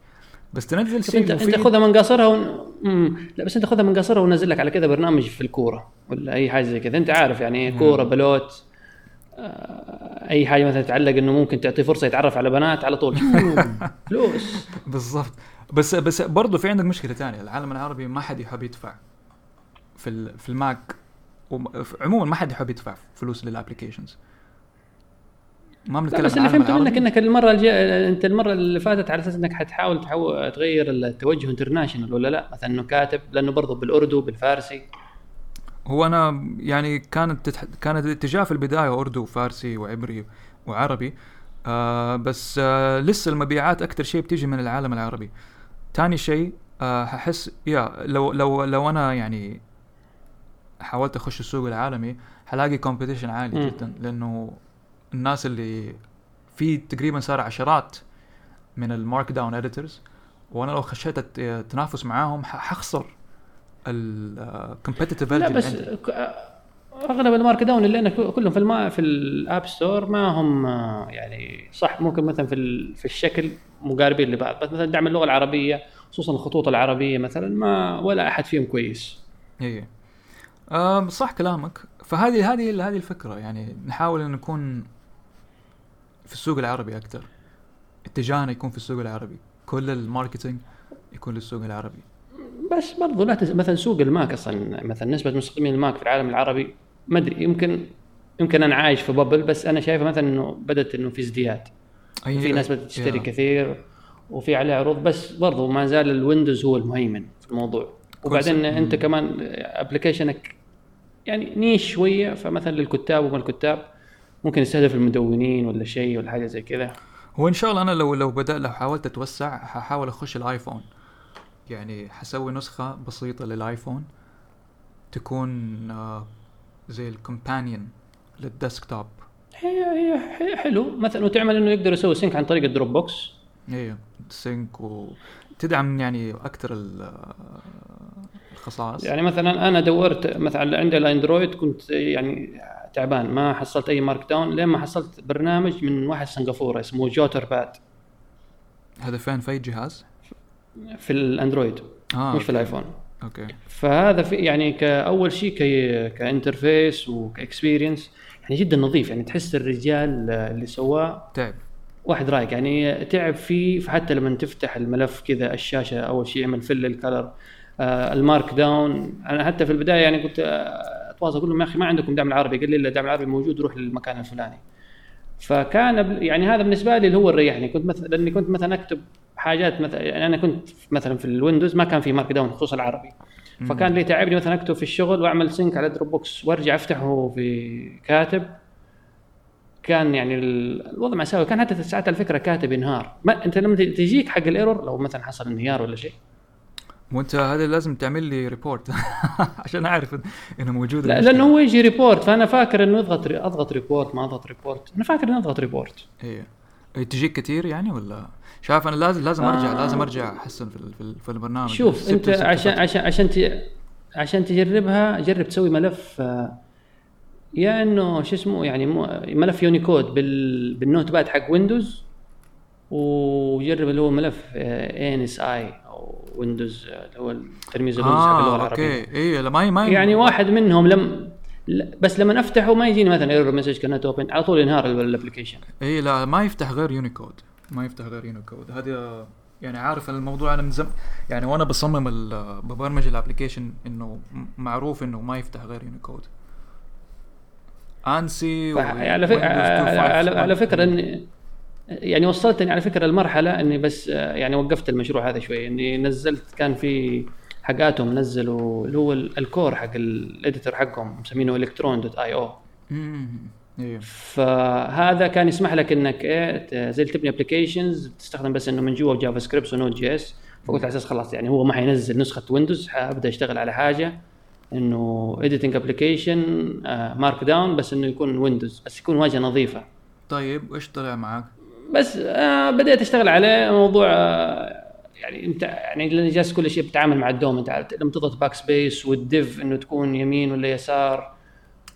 بس تنزل شيء انت أنت مفيد. خذها من قصرها ون... مم. لا بس أنت خذها من قصرها ونزل لك على كذا برنامج في الكورة ولا أي حاجة زي كذا. أنت عارف يعني كورة بلوت أي حاجة مثلا تتعلق إنه ممكن تعطيه فرصة يتعرف على بنات على طول. (laughs) فلوس. (laughs) بالضبط. بس بس برضه في عندك مشكلة ثانية العالم العربي ما حد يحب يدفع في في الماك. عموما ما حد يحب يدفع فلوس لل applications. ما بنتكلم بس اللي فهمته منك إنك المرة الجاية أنت المرة اللي فاتت على أساس إنك حتحاول تحو... تغير التوجه international ولا لا؟ مثلا إنه كاتب لأنه برضه بالأردو بالفارسي. هو أنا يعني كانت تتح... كانت الاتجاه في البداية أردو وفارسي وعبري وعربي آه بس آه لسه المبيعات أكثر شيء بتيجي من العالم العربي تاني شيء آه هحس يا لو لو لو أنا يعني حاولت أخش السوق العالمي حلاقي competition عالي مم. جدا لأنه الناس اللي في تقريبا صار عشرات من ال markdown editors وأنا لو خشيت التنافس معاهم حخسر ال competitive لا بس ك- أغلب ال markdown اللي أنا كلهم في الما في ال App Store ما هم آه، يعني صح ممكن مثلا في في الشكل مقاربين لبعض. بس مثلا دعم اللغة العربية خصوصا الخطوط العربية مثلا ما ولا أحد فيهم كويس. اي آه صح كلامك. فهذه هذه هذه الفكرة يعني نحاول إن نكون في السوق العربي أكثر اتجاهنا يكون في السوق العربي. كل ال marketing يكون للسوق العربي. بس برضو لا تنسى مثلا سوق الماك أصلا مثلا نسبة مستخدمين الماك في العالم العربي ما أدري يمكن يمكن أنا عايش في bubble بس أنا شايفه مثلا إنه بدأت إنه في ازدياد. أي- في ناس بدأت تشتري يا. كثير وفي عليه عروض بس برضو ما زال الويندوز هو المهيمن في الموضوع. وبعدين concept. أنت كمان application ك يعني niche شوية فمثلا للكتاب وما الكتاب ممكن يستهدف المدونين ولا شيء ولا حاجة زي كذا. هو ان شاء الله أنا لو لو بدأ لو حاولت أتوسع ححاول أخش الآيفون. يعني حسوي نسخة بسيطة للآيفون تكون آه زي ال companion لل desktop. هي هي هي حلو. مثلا وتعمل إنه يقدر يسوي sync عن طريق الدروب بوكس. أيوه sync وتدعم يعني أكثر الخصائص. يعني مثلا أنا دورت مثلا عندي الاندرويد كنت يعني تعبان ما حصلت أي markdown لين ما حصلت برنامج من واحد سنغافورة اسمه JotterPad هذا فين؟ في أي جهاز؟ في الأندرويد آه مش في الآيفون. okay. فهذا في يعني كاول شيء كي ك interface وك experience يعني جدا نظيف يعني تحس الرجال اللي سواه تعب. واحد رايق يعني تعب فيه فحتى لما تفتح الملف كذا الشاشة أول شيء يعمل full ال color آه ال markdown. أنا حتى في البداية يعني كنت آه، أتواصل أقول لهم يا أخي ما عندكم دعم العربي؟ قال لي لا الدعم العربي موجود روح للمكان الفلاني. فكان يعني هذا بالنسبة لي اللي هو الريحني كنت مثلا لأني كنت مثلا أكتب حاجات مثلا يعني أنا كنت مثلا في الويندوز ما كان في markdown خصوصا العربي. فكان اللي يتعبني مثلا أكتب في الشغل وأعمل sync على دروب بوكس وأرجع أفتحه في كاتب. كان يعني ال- الوضع مأساوي. كان حتى ساعات الفكرة كاتب ينهار. ما أنت لما تجيك حق ال error لو مثلا حصل انهيار ولا شيء. وأنت هذا لازم تعمل لي report (laughs) عشان أعرف إنه موجود لا. لأنه هو يجي report فأنا فاكر إنه اضغط أضغط ريبورت ما أضغط ريبورت أنا فاكر إنه اضغط report إيه. تجيك كثير يعني ولا شايف أنا لازم لازم ارجع آه. لازم أرجع أحسن في, في, ال- في البرنامج شوف سبت- أنت سبت عشان فترة. عشان عشان ت... عشان تجربها جرب تسوي ملف آه، يا إنه شو اسمه يعني ملف يونيكود بال... بال Notepad حق ويندوز وجرب اللي هو ملف ANSI أو ويندوز آه، اللي هو الترميز الويندوز حق اللغة العربية okay اي ما ما يعني واحد منهم لم بس لما افتحه ما يجيني مثلا error message كانت open على طول ينهار ال application إي لا ما يفتح غير يونيكود ما يفتح غير يونيكود هذا يعني عارف الموضوع أنا من زم يعني وأنا بصمم ال- ببرمج ال application إنه معروف إنه ما يفتح غير Unicode ANSI فح- على فكره على, على فكرة اني يعني وصلتني على فكرة المرحلة إني بس آه، يعني وقفت المشروع هذا شوي. إني نزلت كان في حقاتهم نزلوا اللي هو ال- ال core حق ال editor حقهم مسمينه Electron dot io فهذا كان يسمح لك إنك إيه زي تبني applications تستخدم بس إنه من جوا JavaScript و Node JS فقلت على أساس خلاص يعني هو ما حينزل نسخة ويندوز حأبدأ أشتغل على حاجة إنه editing application markdown بس إنه يكون ويندوز بس يكون واجهة نظيفة. طيب وإيش طلع معك؟ بس آه بديت أشتغل عليه موضوع آه يعني انت يعني لاني جالس كل شيء بتعامل مع ال DOM انت لما تضغط backspace وال div إنه تكون يمين ولا يسار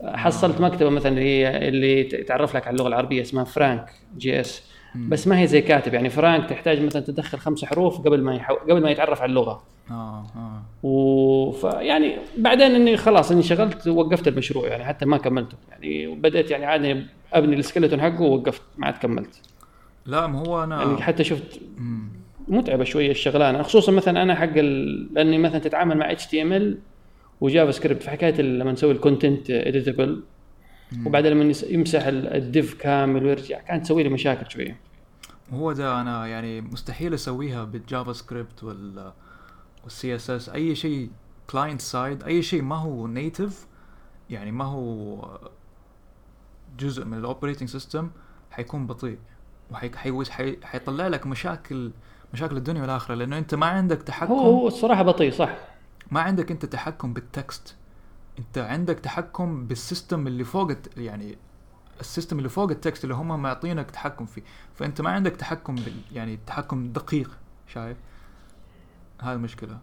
حصلت مكتبة مثلا اللي هي اللي تعرف لك على اللغة العربية اسمها Franc JS بس ما هي زي كاتب يعني Franc تحتاج مثلا تدخل خمس حروف قبل ما يحو... قبل ما يتعرف على اللغة. آه آه. وف يعني بعدين إني خلاص إني شغلت وقفت المشروع يعني حتى ما كملته. يعني بديت يعني عادي أبني ال skeleton حقه ووقفت ما عاد كملت. لا ما هو أنا يعني حتى شفت مم. متعبة شوية الشغلانة خصوصا مثلا أنا حق ال... لأني مثلا تتعامل مع HTML و JavaScript في حكايه ال- لما نسوي ال content editable وبعدين لما يمسح ال- div كامل ويرجع كانت تسوي لي مشاكل شوية. هو ده أنا يعني مستحيل أسويها بال JavaScript وال وال CSS أي شيء client side أي شيء ما هو native يعني ما هو جزء من ال operating system حيكون بطيء وحيوز حي... حيطلع لك مشاكل مشاكل الدنيا والآخرة لأنه أنت ما عندك تحكم. هو هو الصراحة بطيء صح. ما عندك أنت تحكم بال text. أنت عندك تحكم بال system اللي فوق. يعني ال system اللي فوق ال text اللي هم معطينك تحكم فيه. فأنت ما عندك تحكم بال... يعني تحكم دقيق شايف؟ هذه المشكلة.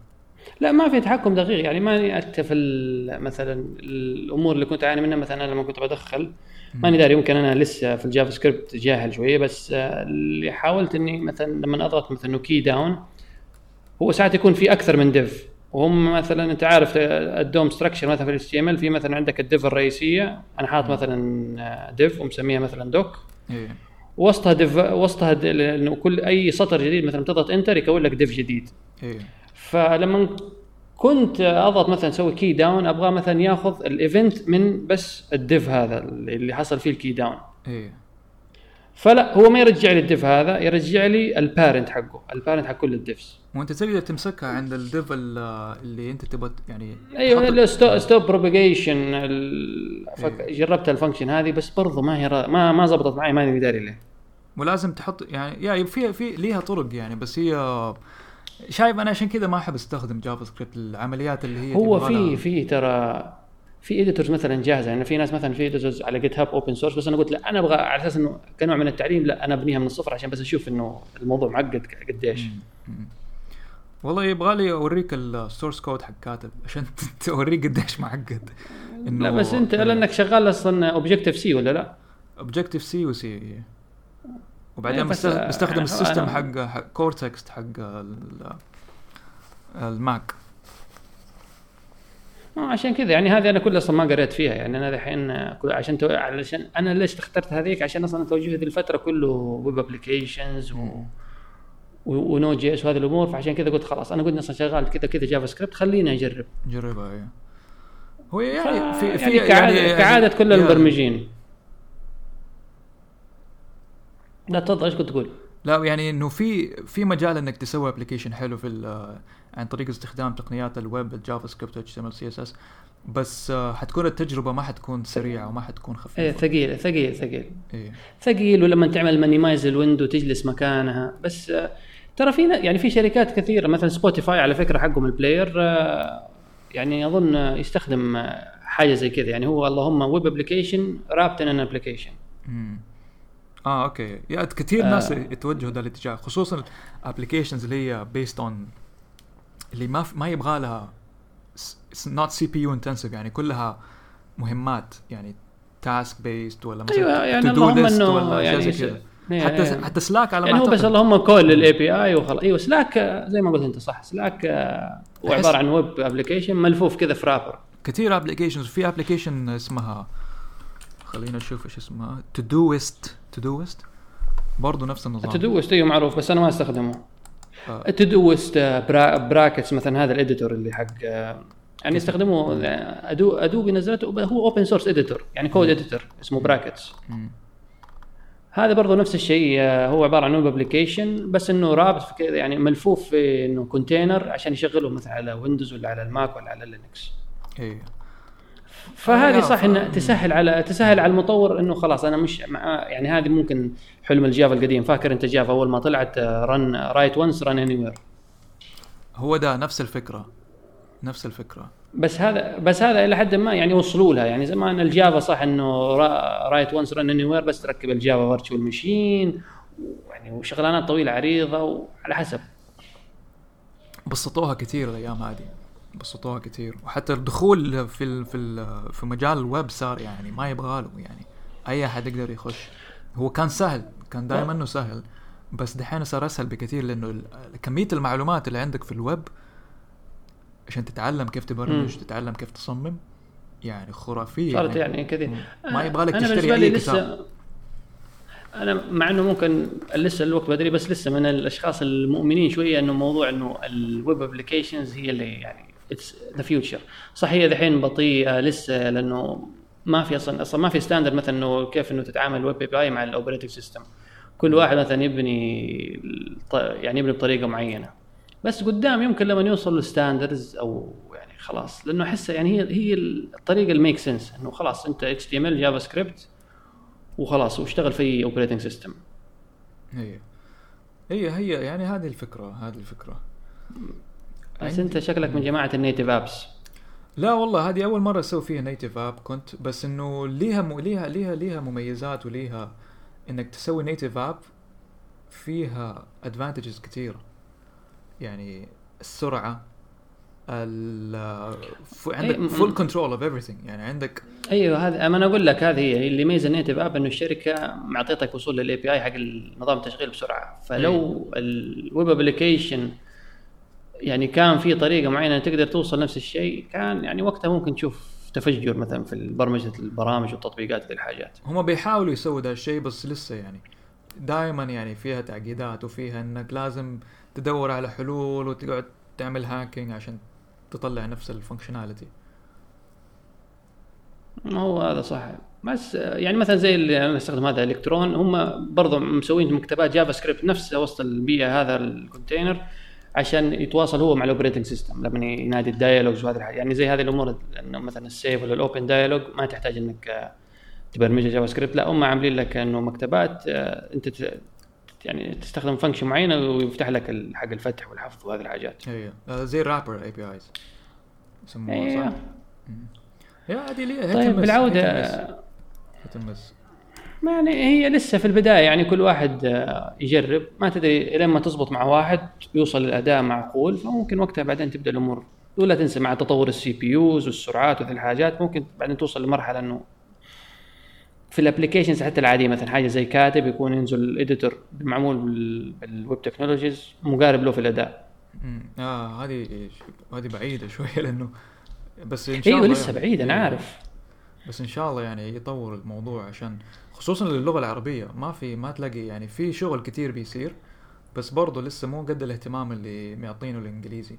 لا ما في تحكم دقيق. يعني ماني انت في مثلا الأمور اللي كنت اعاني منها. مثلا لما كنت بدخل ماني داري يمكن أنا لسه في ال JavaScript جاهل شوية بس اللي حاولت إني مثلا لما أضغط مثلا key down هو ساعات يكون في أكثر من div وهم مثلا أنت عارف ال DOM structure مثلا في ال HTML في مثلا عندك ال div الرئيسية. أنا حاطط مثلا div ومسميها مثلا doc إيه. وسطها div وسطها كل أي سطر جديد مثلا تضغط enter يكون لك div جديد. إيه. فلما كنت أضغط مثلا أسوي key down أبغى مثلا ياخذ ال event من بس ال div هذا اللي حصل فيه ال key down إيه. فلا هو ما يرجع لي ال div هذا يرجع لي ال parent حقه ال parent حق كل ال divs وأنت تقدر تمسكها عند ال div ال- اللي أنت تبغى يعني أيوه stop propagation جربت ال function هذه بس برضو ما هي را- ما ما زبطت معي ماني داري ليه. ولازم تحط يعني يعني في في ليها طرق يعني بس هي شايف أنا عشان كذا ما أحب أستخدم JavaScript العمليات اللي هي هو في في ترى في editors مثلا جاهزة. يعني في ناس مثلا في editors على GitHub open source بس أنا قلت لا أنا أبغى على أساس إنه كنوع من التعليم لا أنا أبنيها من الصفر عشان بس أشوف إنه الموضوع معقد قديش. والله يبغى لي أوريك ال source code حق كاتب عشان (laughs) توريك قديش معقد. لا بس أنت لأنك شغال أصلا Objective-C ولا لا؟ Objective-C و C وبعدين إيه، بس، آه، بستخدم يعني ال system حق حق Core Text حق ال- ال Mac آه عشان كذا يعني هذه أنا كلها أصلا ما قريت فيها يعني أنا الحين عشان تو... علشان أنا ليش اخترت هذيك؟ عشان أصلا توجهي ذي الفترة كله web applications و... و- و Node JS وهذه الأمور فعشان كذا قلت خلاص أنا قلت أصلا شغال كذا كذا JavaScript خليني أجرب. جربها إيه. هو يعني في في يعني كعادة, يعني كعادة كل المبرمجين لا تفضل إيش كنت تقول؟ لا يعني إنه في في مجال إنك تسوي application حلو في ال- عن طريق استخدام تقنيات الويب الجافا سكريبت اتش تي ام ال سي اس اس بس آه، حتكون التجربة ما حتكون سريعة وما حتكون إيه خفيفه ثقيل ثقيل ثقيل. إيه. ثقيل ولما تعمل minimize ال window تجلس مكانها. بس آه، ترى في يعني في شركات كثيرة مثلا Spotify على فكرة حقهم ال player آه، يعني أظن آه، يستخدم آه، حاجة زي كذا. يعني هو اللهم ويب ابلكيشن رابط أن ابلكيشن. آه أوكي يا كثير آه. ناس يتوجهوا ذا الاتجاه خصوصا الابلكيشنز اللي هي بيست اون اللي ما ما يبغى لها نوت سي بي يو انتنسيف يعني كلها مهمات يعني تاسك بيست ولا مثلا أيوه يعني اللهم إنه يعني يعني كذا إيه، حتى إيه. حتى سلاك على يعني ما هو بس. اللهم كول للاي بي اي وخلاص أيوه سلاك زي ما قلت أنت صح سلاك آه، هو عبارة عن ويب ابلكيشن ملفوف كذا في رابر كثير ابلكيشنز في ابلكيشن اسمها خلينا نشوف إيش اسمها تو دو ويست تو دو ويست برضه نفس النظام. التدوست أيوه معروف بس أنا ما أستخدمه. آه. التدوست براكتس مثلا هذا الإديتور اللي حق آه، يعني يستخدموه آه، ادو أدوبي نزلته هو اوبن سورس إديتور يعني كود إديتور اسمه براكتس. هذا برضه نفس الشيء آه، هو عبارة عن web application بس إنه wrapped في كذا يعني ملفوف في إنه container عشان يشغله مثلا على Windows ولا على ال Mac ولا على Linux إيه. فهذه آه، صح انها تسهل على تسهل على المطور إنه خلاص أنا مش مع يعني هذه ممكن حلم ال Java القديم. فاكر أنت Java أول ما طلعت run write once run anywhere هو ده نفس الفكرة. نفس الفكرة. بس هذا بس هذا إلى حد ما يعني وصلوا لها. يعني زمان ال Java صح إنه write once run anywhere بس تركب ال Java virtual machine يعني وشغلانات طويلة عريضة وعلى حسب. بسطوها كثير الأيام هذه. بسطوها كثير. وحتى الدخول في ال في ال في مجال الويب صار يعني ما يبغى له يعني. أي أحد يقدر يخش. هو كان سهل كان دائما إنه سهل. بس دحين صار أسهل بكثير لأنه كمية المعلومات اللي عندك في الويب عشان تتعلم كيف تبرمج. تتعلم كيف تصمم يعني خرافية. صارت يعني كذا ما يبغى لك تشتري أي كتاب. أنا مع إنه ممكن لسه الوقت بدري بس لسه من الأشخاص المؤمنين شوية إنه موضوع إنه ال web applications هي اللي يعني it's the future صح هي دحين بطيئه لسه لأنه ما في أصلا أصلا ما في standard مثلا إنه كيف إنه تتعامل الويب اي مع ال operating system كل واحد مثلا يبني يعني يبني بطريقة معينة. بس قدام يمكن لما يوصل لل standards أو يعني خلاص لأنه احس يعني هي هي الطريقة ال make sense إنه خلاص أنت اتش تي إم إل جافا سكريبت وخلاص واشتغل في operating system هي هي هي يعني هذه الفكرة هذه الفكرة. بس انت شكلك من جماعة ال native apps. لا والله هذه أول مرة أسوي فيها native app. كنت بس إنه ليها م... ليها ليها ليها مميزات وليها إنك تسوي native app فيها advantages كثيرة. يعني السرعة ال ف- عندك full control of everything. يعني عندك أيوه هذا أنا أقول لك هذه هي اللي يميز ال native app إنه الشركة معطيتك وصول لل API حق النظام التشغيل بسرعة. فلو ال web application يعني كان في طريقة معينة تقدر توصل نفس الشيء كان يعني وقتها ممكن تشوف تفجر مثلا في برمجه البرامج والتطبيقات هذه الحاجات. هم بيحاولوا يسووا ده الشيء بس لسه يعني دائما يعني فيها تعقيدات وفيها إنك لازم تدور على حلول وتقعد تعمل hacking عشان تطلع نفس ال functionality هو هذا صح. بس يعني مثلا زي اللي أنا استخدم هذا الكترون هم برضو مسوين مكتبات JavaScript نفسها وسط البيئة هذا ال container عشان يتواصل هو مع ال operating system لما ينادي ال dialogs وهذه الحاجات يعني زي هذه الأمور انه مثلا ال save ولا ال open dialog ما تحتاج إنك آه، تبرمجها JavaScript لا هم عاملين لك إنه مكتبات آه، أنت يعني تستخدم function معينة ويفتح لك حق الفتح والحفظ وهذه الحاجات. هي آه، زي ال wrapper APIs يسموها أيوه صح؟ يا هذه ليه طيب بالعودة تمس. ما يعني هي لسه في البداية يعني كل واحد آه، يجرب ما تدري لين ما تزبط مع واحد يوصل للاداء معقول فممكن وقتها بعدين تبدأ الأمور ولا تنسى مع تطور ال CPUs والسرعات وذي الحاجات ممكن بعدين توصل لمرحلة إنه في ال applications حتى العادية مثلا حاجة زي كاتب يكون ينزل ال editor معمول بال- بال web technologies مقارب له في الاداء مم. آه هذه هذه بعيدة شوية لأنه بس إن شاء أيوه الله لسه يعني- بعيد أنا أيوة. عارف بس إن شاء الله يعني يطور الموضوع عشان خصوصا للغة العربية. ما في ما تلاقي يعني في شغل كتير بيصير بس برضه لسه مو قد الاهتمام اللي معطينه الإنجليزي.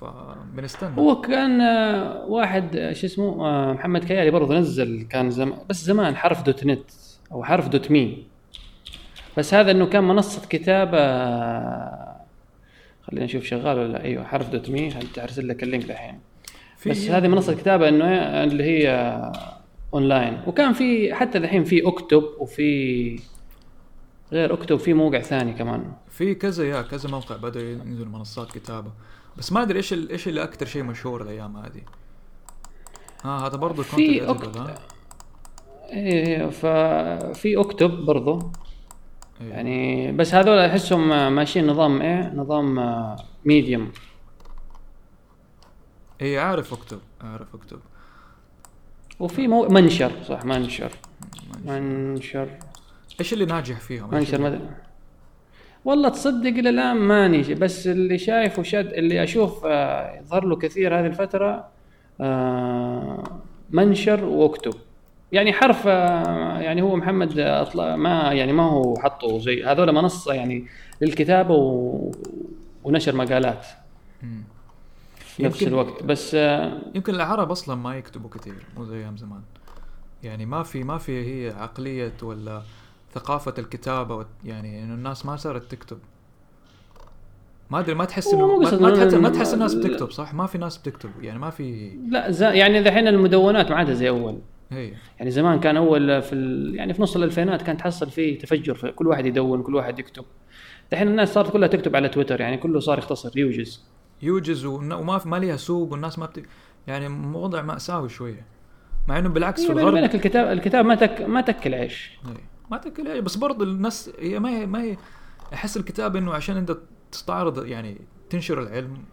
فبنستنى. هو كان آه، واحد آه، شو اسمه آه، محمد كيالي برضه نزل كان زمان بس زمان حرف دوت نت أو حرف دوت مي بس هذا إنه كان منصة كتابة خلينا نشوف شغال ولا لا. أيوه حرف dot me هل ارسل لك ال link الحين؟ بس هذه منصة كتابة إنه إيه، اللي هي آه، اونلاين وكان في حتى الحين في أكتب وفي غير أكتب في موقع ثاني كمان. في كذا يا كذا موقع بدأوا ينزلوا منصات كتابة. بس ما أدري إيش إيش اللي أكثر شيء مشهور الأيام هذه. ها هذا برضه في editor، أكت- ها؟ إيه ففي أكتب برضو. إيه. يعني بس هذول أحسهم ماشيين نظام إيه نظام ميديوم اي عارف أكتب عارف أكتب. وفي مو منشر صح منشر. منشر. إيش اللي ناجح فيهم؟ منشر مثلا والله تصدق إلى الآن ماني بس اللي شايفه شد اللي أشوف آه، يظهر له كثير هذه الفترة آه، منشر وأكتب. يعني حرف آه، يعني هو محمد أطلع ما يعني ما هو حطه زي هذول منصة يعني للكتابة و... ونشر مقالات. في نفس الوقت بس آه، يمكن العرب أصلا ما يكتبوا كثير مو زي أيام زمان. يعني ما في ما في هي عقلية ولا ثقافة الكتابة يعني إنه الناس ما صارت تكتب. ما أدري ما تحس إنه ما, تحس ما تحس الناس. بتكتب صح؟ ما في ناس بتكتب يعني ما في لا ز... يعني دحين المدونات ما عادها زي أول. هي يعني زمان كان أول في ال... يعني في نص الألفينات كان تحصل فيه تفجر في كل واحد يدون كل واحد يكتب. دحين الناس صارت كلها تكتب على تويتر يعني كله صار يختصر يوجز. يوجز وما ما ليها سوق والناس ما بت... يعني وضع مأساوي شوية. مع إنه بالعكس في الغرب بالك الكتاب الكتاب ما تك ما تاكل عيش. إيه. ما تاكل عيش. بس برضه الناس هي ما هي ما هي أحس الكتاب إنه عشان أنت تستعرض يعني تنشر العلم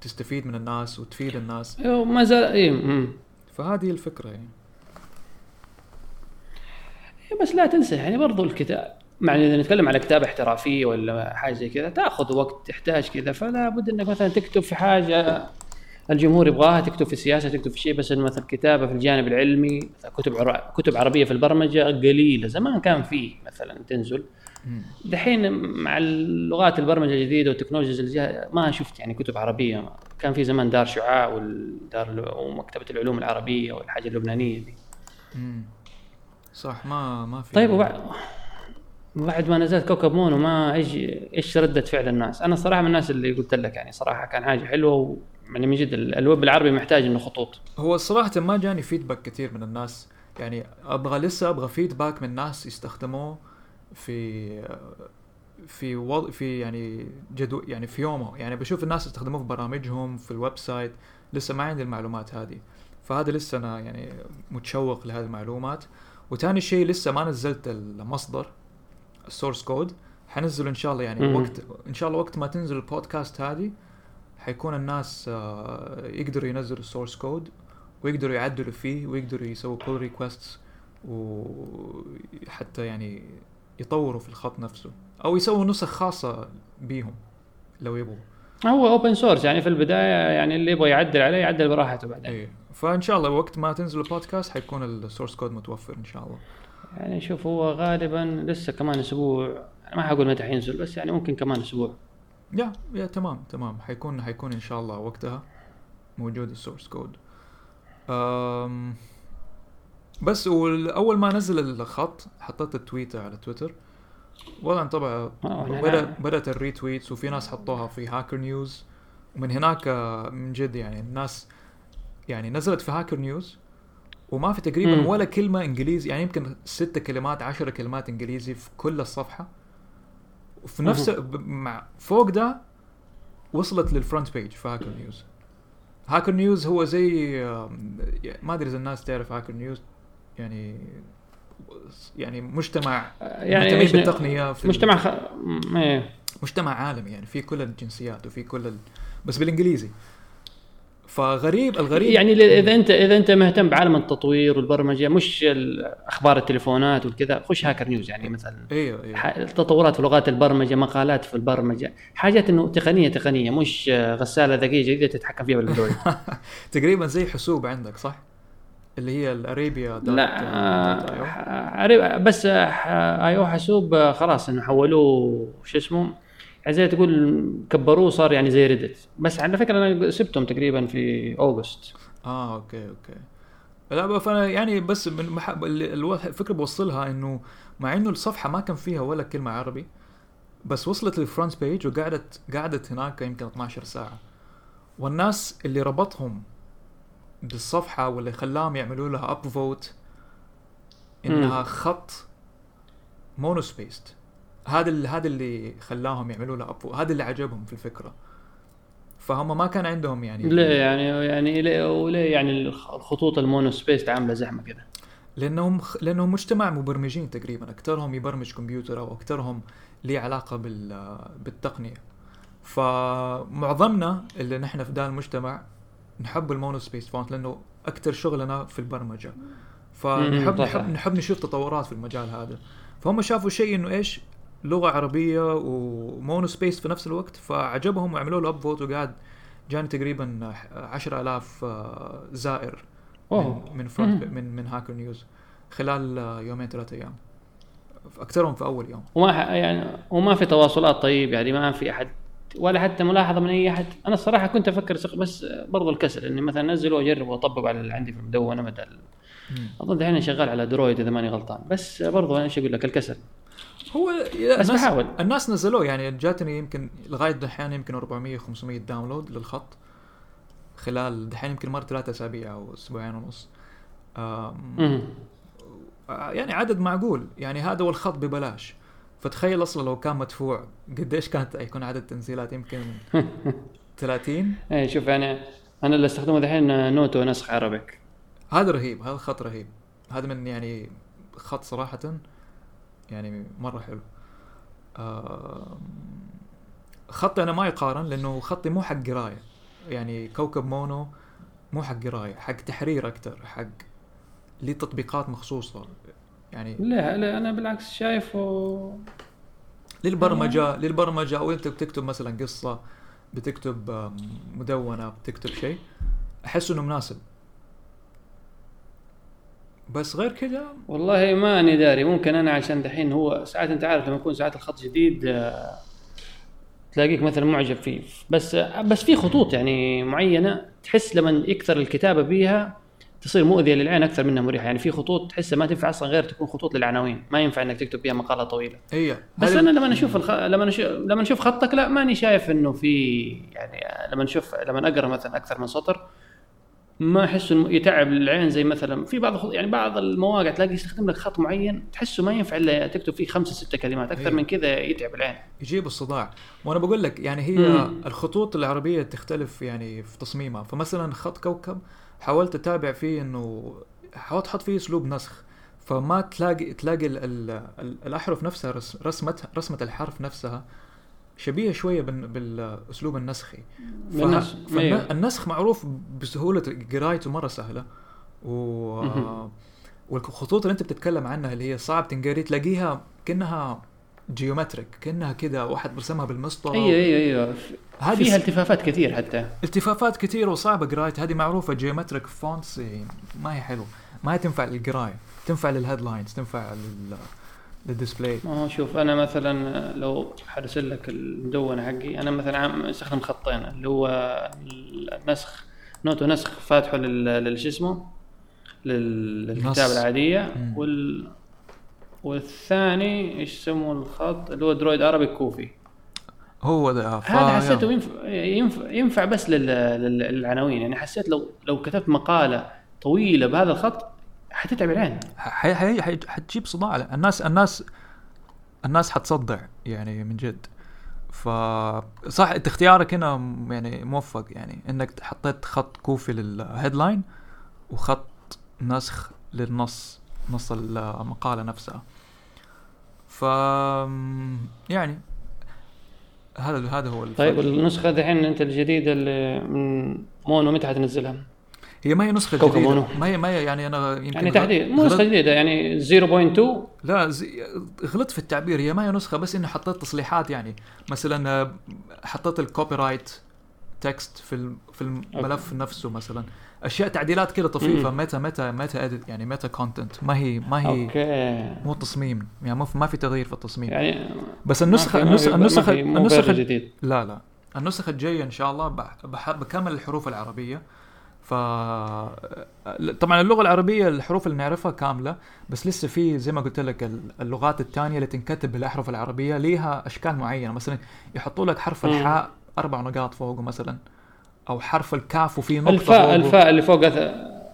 تستفيد من الناس وتفيد الناس. أيوه، ما زال اي. فهذه الفكرة يعني. إيه، بس لا تنسى يعني برضو الكتاب مع إن إذا نتكلم على كتابه احترافيه ولا حاجة زي كذا تأخذ وقت تحتاج كذا فلا بد إنك مثلا تكتب في حاجة الجمهور يبغاها تكتب في السياسة تكتب في شيء بس مثلا كتابة في الجانب العلمي كتب. كتب عربية في البرمجة قليلة زمان كان في مثلا تنزل. دحين مع اللغات البرمجة الجديدة والتكنولوجيا جاء ما شفت يعني كتب عربية كان في زمان دار شعاع والدار ومكتبة العلوم العربية والحاجة اللبنانية دي. صح ما ما في طيب وبعد بعد ما نزلت كوكب مونو ما إيش إيش ردة فعل الناس؟ أنا صراحة من الناس اللي قلت لك يعني صراحة كان حاجة حلوة و يعني من جد ال- الويب العربي محتاج إنه خطوط. هو صراحة ما جاني feedback كثير من الناس. يعني أبغى لسه أبغى feedback من ناس يستخدموه في في وضع في يعني جدو يعني في يومه. يعني بشوف الناس يستخدموه في برامجهم في ال website لسه ما عندي المعلومات هذه. فهذا لسه أنا يعني متشوق لهذه المعلومات. وثاني شيء لسه ما نزلت المصدر. ال source code حنزله إن شاء الله يعني مهم. وقت إن شاء الله وقت ما تنزل البودكاست هذه حيكون الناس آه، يقدروا ينزلوا ال source code ويقدروا يعدلوا فيه ويقدروا يسووا pull requests وحتى يعني يطوروا في الخط نفسه أو يسووا نسخ خاصة بيهم لو يبغوا. هو open source يعني في البداية يعني اللي يبغى يعدل عليه يعدل براحته بعدين. إيه. فإن شاء الله وقت ما تنزل البودكاست حيكون ال source code متوفر إن شاء الله. يعني شوف هو غالبا لسه كمان أسبوع ما حقول متى حينزل بس يعني ممكن كمان أسبوع. يا يا تمام تمام. حيكون حيكون إن شاء الله وقتها موجود ال source code أم بس أول ما نزل الخط حطيت ال tweet على تويتر. والله طبعا آه، إحنا- بدأ بدأت ال retweets وفي ناس حطوها في Hacker News ومن هناك آه، من جد يعني الناس يعني نزلت في Hacker News وما في تقريبا مم. ولا كلمة إنجليزي يعني يمكن ست كلمات عشر كلمات إنجليزي في كل الصفحة. وفي نفس مع فوق ده وصلت لل front page في Hacker News Hacker News هو زي آم، ما أدري إذا الناس تعرف Hacker News يعني يعني مجتمع يعني مهتمين بالتقنية في مجتمع خ... إيه. مجتمع عالمي يعني في كل الجنسيات وفي كل ال... بس بالإنجليزي. فغريب الغريب. يعني اذا انت إذا أنت مهتم بعالم التطوير والبرمجة مش أخبار التليفونات والكذا خش Hacker News يعني مثلا. أيوه أيوه. تطورات في لغات البرمجة مقالات في البرمجة حاجات إنه تقنيه تقنية مش غسالة ذكية جديدة تتحكم فيها بالأندرويد. (laughs) تقريبا زي حسوب عندك صح؟ اللي هي الأريبيا لا آه، عرب- بس ح- I/O حسوب آه، خلاص إنه حولوه شو اسمه؟ يعني زي تقول كبروه صار يعني زي Reddit بس على فكرة أنا سبتهم تقريبا في August آه okay okay. لا فأنا يعني بس من محب... الفكرة بوصلها إنه مع إنه الصفحة ما كان فيها ولا كلمة عربي بس وصلت لل front page وقعدت قعدت هناك يمكن 12 ساعة. والناس اللي ربطهم بالصفحة واللي خلاهم يعملوا لها upvote انها. خط monospaced هذا اللي هذا اللي خلاهم يعملوا لها up هذا اللي عجبهم في الفكرة. فهم ما كان عندهم يعني ليه يعني يعني ليه وليه يعني الخ- الخطوط ال monospace عاملة زحمة كده. لأنهم لأنهم مجتمع مبرمجين تقريبا. أكثرهم يبرمج كمبيوتر أو أكثرهم ليه علاقة بال بالتقنية. فمعظمنا اللي نحن في ذا المجتمع نحب ال monospace font لأنه أكثر شغلنا في البرمجة. فنحب نحب نشوف تطورات في المجال هذا. فهم شافوا شيء إنه إيش؟ لغة عربية و mono space في نفس الوقت فعجبهم وعملوا له upvote وقاعد جاني تقريبا 10000 آه، زائر أوه. من من front. من من Hacker News خلال آه، يومين ثلاثة أيام. أكثرهم في أول يوم. وما يعني وما في تواصلات طيب يعني ما في أحد ولا حتى ملاحظة من أي أحد. أنا الصراحة كنت أفكر بس برضو الكسل إني مثلا انزل وأجرب واطبق على اللي عندي في المدونة بدل أظن دحين شغال على Droid إذا ماني غلطان. بس برضو إيش أقول لك؟ الكسل. هو بس الناس بحاول. الناس نزلوه يعني جاتني يمكن لغاية دحين يمكن 400 500 download للخط. خلال دحين يمكن مر ثلاثة أسابيع أو أسبوعين ونص. مم. يعني عدد معقول. يعني هذا والخط ببلاش. فتخيل أصلا لو كان مدفوع قديش كانت يكون عدد تنزيلات؟ يمكن (laughs) 30 اي شوف يعني أنا اللي أستخدمه دحين Noto نسخ Arabic. هذا رهيب هذا خط رهيب. هذا من يعني خط صراحة. يعني مرة حلو. خطي أنا ما يقارن لأنه خطي مو حق قراية. يعني كوكب مونو مو حق قراية حق تحرير أكتر حق ليه تطبيقات مخصوصة. يعني لا لا أنا بالعكس شايفه للبرمجة للبرمجة أو أنت بتكتب مثلا قصة بتكتب آم، مدونة بتكتب شيء أحس إنه مناسب. بس غير كذا والله ماني داري. ممكن أنا عشان دحين هو ساعات أنت عارف لما يكون ساعات الخط جديد آه، تلاقيك مثلا معجب فيه. بس بس في خطوط يعني معينة تحس لما يكثر الكتابة بيها تصير مؤذية للعين أكثر منها مريحة. يعني في خطوط تحسها ما تنفع أصلا غير تكون خطوط للعناوين. ما ينفع إنك تكتب بيها مقالة طويلة. هي بس أنا لما أشوف الخ... لما أشوف لما أشوف خطك لا ماني شايف إنه في يعني لما نشوف لما اقرا مثلا أكثر من سطر ما احس إنه يتعب العين زي مثلا في بعض يعني بعض المواقع تلاقي يستخدم لك خط معين تحسه ما ينفع إلا تكتب فيه خمسة ستة كلمات أكثر أيوه. من كذا يتعب العين. يجيب الصداع. وأنا بقول لك يعني هي مم. الخطوط العربية تختلف يعني في تصميمها. فمثلا خط كوكب حاولت أتابع فيه إنه حاولت أحط فيه أسلوب نسخ. فما تلاقي تلاقي ال ال ال الأحرف نفسها رس رسمه رسمه الحرف نفسها. شبيهة شوية بال- بالأسلوب النسخي. فالنسخ معروف بسهولة قرايته مرة سهلة. و. والخطوط اللي انت بتتكلم عنها اللي هي صعب تنقري تلاقيها كأنها geometric كأنها كده واحد برسمها بالمسطرة. أيوه أيوه أيوه. هذه فيها التفافات كثير حتى. التفافات كثير وصعبة قرايتها. هذه معروفة geometric fonts ما هي حلوة. ما هي تنفع للقراية تنفع لل headlines تنفع لل لل display. ما هو شوف أنا مثلا لو حرسل لك المدونة حقي أنا مثلا عم استخدم خطين اللي هو النسخ Noto نسخ فاتحه لل شو اسمه؟ لل- للكتابة. العادية. وال والثاني إيش يسموه الخط؟ اللي هو Droid عربي كوفي. هو ده ف- هذا حسيته ينفع ينفع, ينفع بس لل- لل- للعناوين. يعني حسيت لو لو كتبت مقالة طويلة بهذا الخط حتتعب العين. حي حي حي حتجيب صداع. الناس الناس الناس حتصدع يعني من جد. ف صح انت اختيارك هنا يعني موفق. يعني انك حطيت خط كوفي للهيدلاين وخط نسخ للنص نص المقالة نفسها. ف يعني هذا هذا هو الفرق. طيب والنسخه دحين أنت الجديدة اللي من مونو متى حتنزلها؟ هي ما هي نسخة كوكب جديدة. مونو. ما هي ما هي يعني أنا يمكن يعني تحديد. مو نسخة جديدة يعني 0.2 لا زي غلطت في التعبير. هي ما هي نسخة بس إني حطيت تصليحات يعني. مثلا آه، حطيت ال copyright text في في الملف نفسه مثلا. أشياء تعديلات كده طفيفة. meta meta meta edit يعني meta content ما هي ما هي okay. مو تصميم. يعني ما في- تغيير في التصميم. يعني بس النسخه النسخه النسخه النسخة لا لا. النسخة الجاية إن شاء الله بكمل الحروف العربية. ف طبعا اللغة العربية الحروف اللي نعرفها كاملة بس لسه في زي ما قلت لك ال- اللغات الثانية اللي تنكتب بالأحرف العربية ليها أشكال معينة. مثلا يحطوا لك حرف. الحاء أربع نقاط فوقه مثلا أو حرف الكاف وفي نقطة الفاء فوقه. الفاء اللي فوق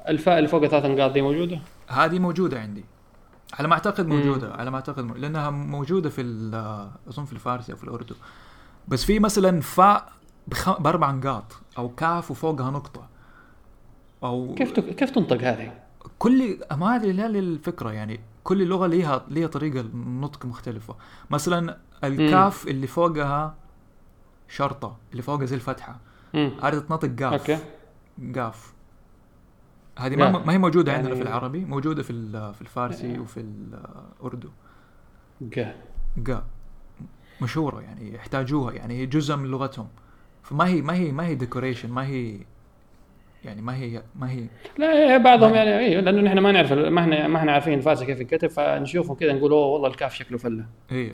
الفاء اللي فوق ثلاث نقاط دي موجودة؟ هذه موجودة عندي. على ما أعتقد مم. موجودة على ما أعتقد مو- لأنها موجودة في أظن في الفارسي أو في الأردو بس في مثلا فاء بخ... بأربع نقاط أو كاف وفوقها نقطة. أو كيف تك... كيف تنطق هذه؟ كل ما هذه لا الفكرة يعني. كل لغة ليها ليها طريقة نطق مختلفة. مثلا الكاف اللي فوقها شرطة اللي فوقها زي الفتحة. مم. هذه تنطق قاف. أوكي. قاف. هذه ما. ما هي موجودة عندنا يعني- في العربي موجودة في في الفارسي وفي الاردو okay قا. مشهورة يعني يحتاجوها يعني هي جزء من لغتهم. فما هي ما هي ما هي decoration ما هي يعني ما هي ما هي لا إيه، بعضهم ما- يعني أيوه لأنه نحن ما نعرف ما إحنا ما إحنا عارفين الفارسي كيف ينكتب فنشوفه كذا نقول أوه والله الكاف شكله فلة. هي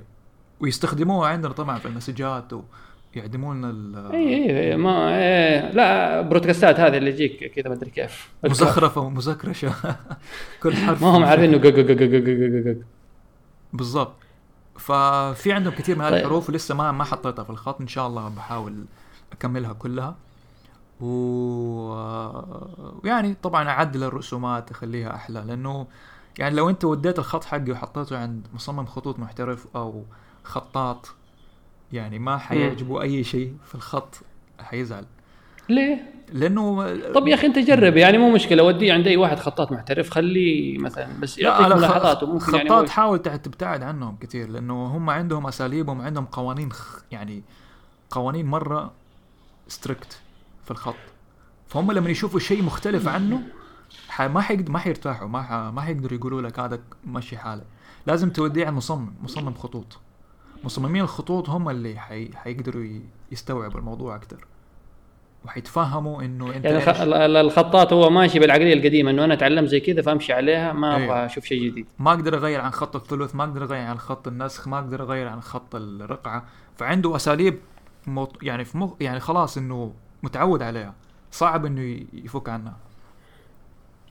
ويستخدموها عندنا طبعا في ال messages ويعدموا لنا ال- اي اي ما إيه لا broadcastات هذه اللي يجيك كذا ما أدري كيف. مزخرفة ومزكرشة. (laughs) كل حرف. ما هم عارفين إنه. بالضبط. ففي عندهم كثير من هذه طيب. الحروف ولسه ما ما حطيتها في الخط إن شاء الله بحاول أكملها كلها. ويعني طبعا اعدل الرسومات أخليها أحلى لأنه يعني لو أنت وديت الخط حقي وحطيته عند مصمم خطوط محترف أو خطاط يعني ما حيعجبه أي شيء في الخط حيزعل ليه؟ لأنه طب يا أخي أنت جرب يعني مو مشكلة وديه عند أي واحد خطاط محترف خليه مثلا بس يعطيك ملاحظات. وممكن يعني خطاط هو- حاول تع- تبتعد عنهم كثير لأنه هم عندهم أساليبهم عندهم قوانين. يعني قوانين مرة ستريكت في الخط. فهم لما يشوفوا شيء مختلف عنه ح... ما حيقد... ما حيرتاحوا ما ح... ما حيقدروا يقولوا لك هذا مشي حالك. لازم توديه على مصمم مصمم خطوط. مصممين الخطوط هم اللي حي... حيقدروا. يستوعبوا الموضوع أكثر وحيتفهموا إنه أنت يعني الخطاط هو ماشي بالعقلية القديمة إنه أنا أتعلم زي كذا فأمشي عليها ما أيوه. أبغى أشوف شيء جديد. ما أقدر أغير عن خط الثلث ما أقدر أغير عن خط النسخ ما أقدر أغير عن خط الرقعة. فعنده أساليب موط... يعني في مخ... يعني خلاص إنه متعود عليها. صعب إنه يفك عنها.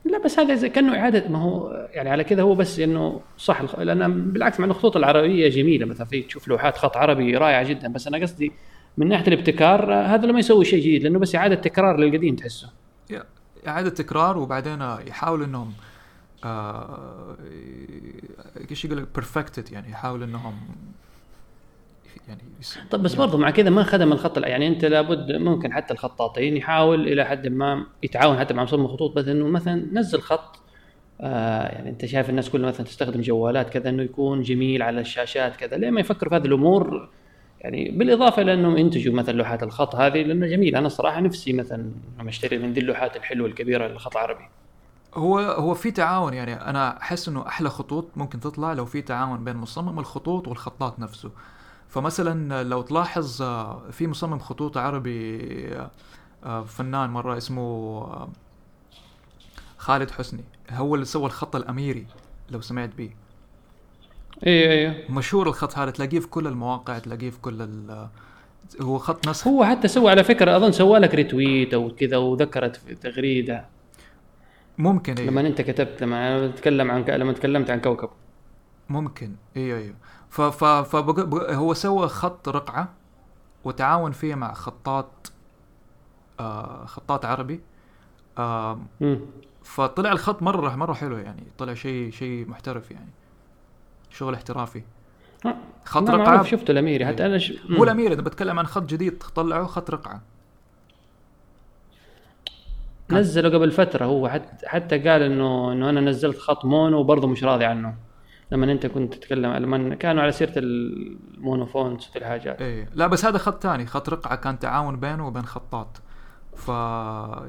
لا بس هذا زي كأنه إعادة ما هو يعني على كذا هو بس إنه صح. الخ- لأن بالعكس مع الخطوط العربية جميلة. مثلا في تشوف لوحات خط عربي رائعة جدا. بس أنا قصدي من ناحية الابتكار آه، هذا لما يسوي شيء جديد. لأنه بس إعادة تكرار للقديم تحسه. إعادة تكرار وبعدين يحاولوا إنهم آه... إيش يقول لك؟ بيرفكتد يعني يحاولوا إنهم يعني. طب بس برضه مع كذا ما خدم الخط يعني أنت لابد ممكن حتى الخطاطين يحاول إلى حد ما يتعاون حتى مع مصمم الخطوط بس إنه مثلا نزل خط آه يعني أنت شايف الناس كلها مثلا تستخدم جوالات كذا إنه يكون جميل على الشاشات كذا. ليه ما يفكروا في هذه الأمور؟ يعني بالإضافة إلى إنهم ينتجوا مثلا لوحات الخط هذه لأنه جميل. أنا صراحة نفسي مثلا أشتري من ذي اللوحات الحلوة الكبيرة للخط العربي. هو هو في تعاون. يعني أنا أحس إنه أحلى خطوط ممكن تطلع لو في تعاون بين مصمم الخطوط والخطاط نفسه. فمثلا لو تلاحظ آه، في مصمم خطوط عربي آه، آه، فنان مرة اسمه خالد حسني. هو اللي سوى الخط الأميري لو سمعت به أيوه أيوه مشهور الخط هذا تلاقيه في كل المواقع تلاقيه في كل ال- هو خط نسخ. هو حتى سوى على فكرة أظن سوى لك ريتويت أو كذا وذكرت في تغريدة. ممكن إيه. لما أنت كتبت لما أنا بتكلم عن لما تكلمت عن كوكب. ممكن. أيوه أيوه ف ف فبق... هو سوى خط رقعة وتعاون فيه مع خطاط آه خطاط عربي. آه. فطلع الخط مرة مرة حلو يعني. طلع شيء شيء محترف يعني. شغل احترافي. خط رقعة معروف شفته الاميري حتى أنا ش... مو الامير أنا بتكلم عن خط جديد طلعوه خط رقعة. نزله قبل فترة هو حتى حتى قال إنه إنه أنا نزلت خط مونو وبرضه مش راضي عنه. لما انت كنت تتكلم لما كانوا على سيرة المونوفونز في الحاجات. إيه لا بس هذا خط ثاني. خط رقعة كان تعاون بينه وبين خطاط. ف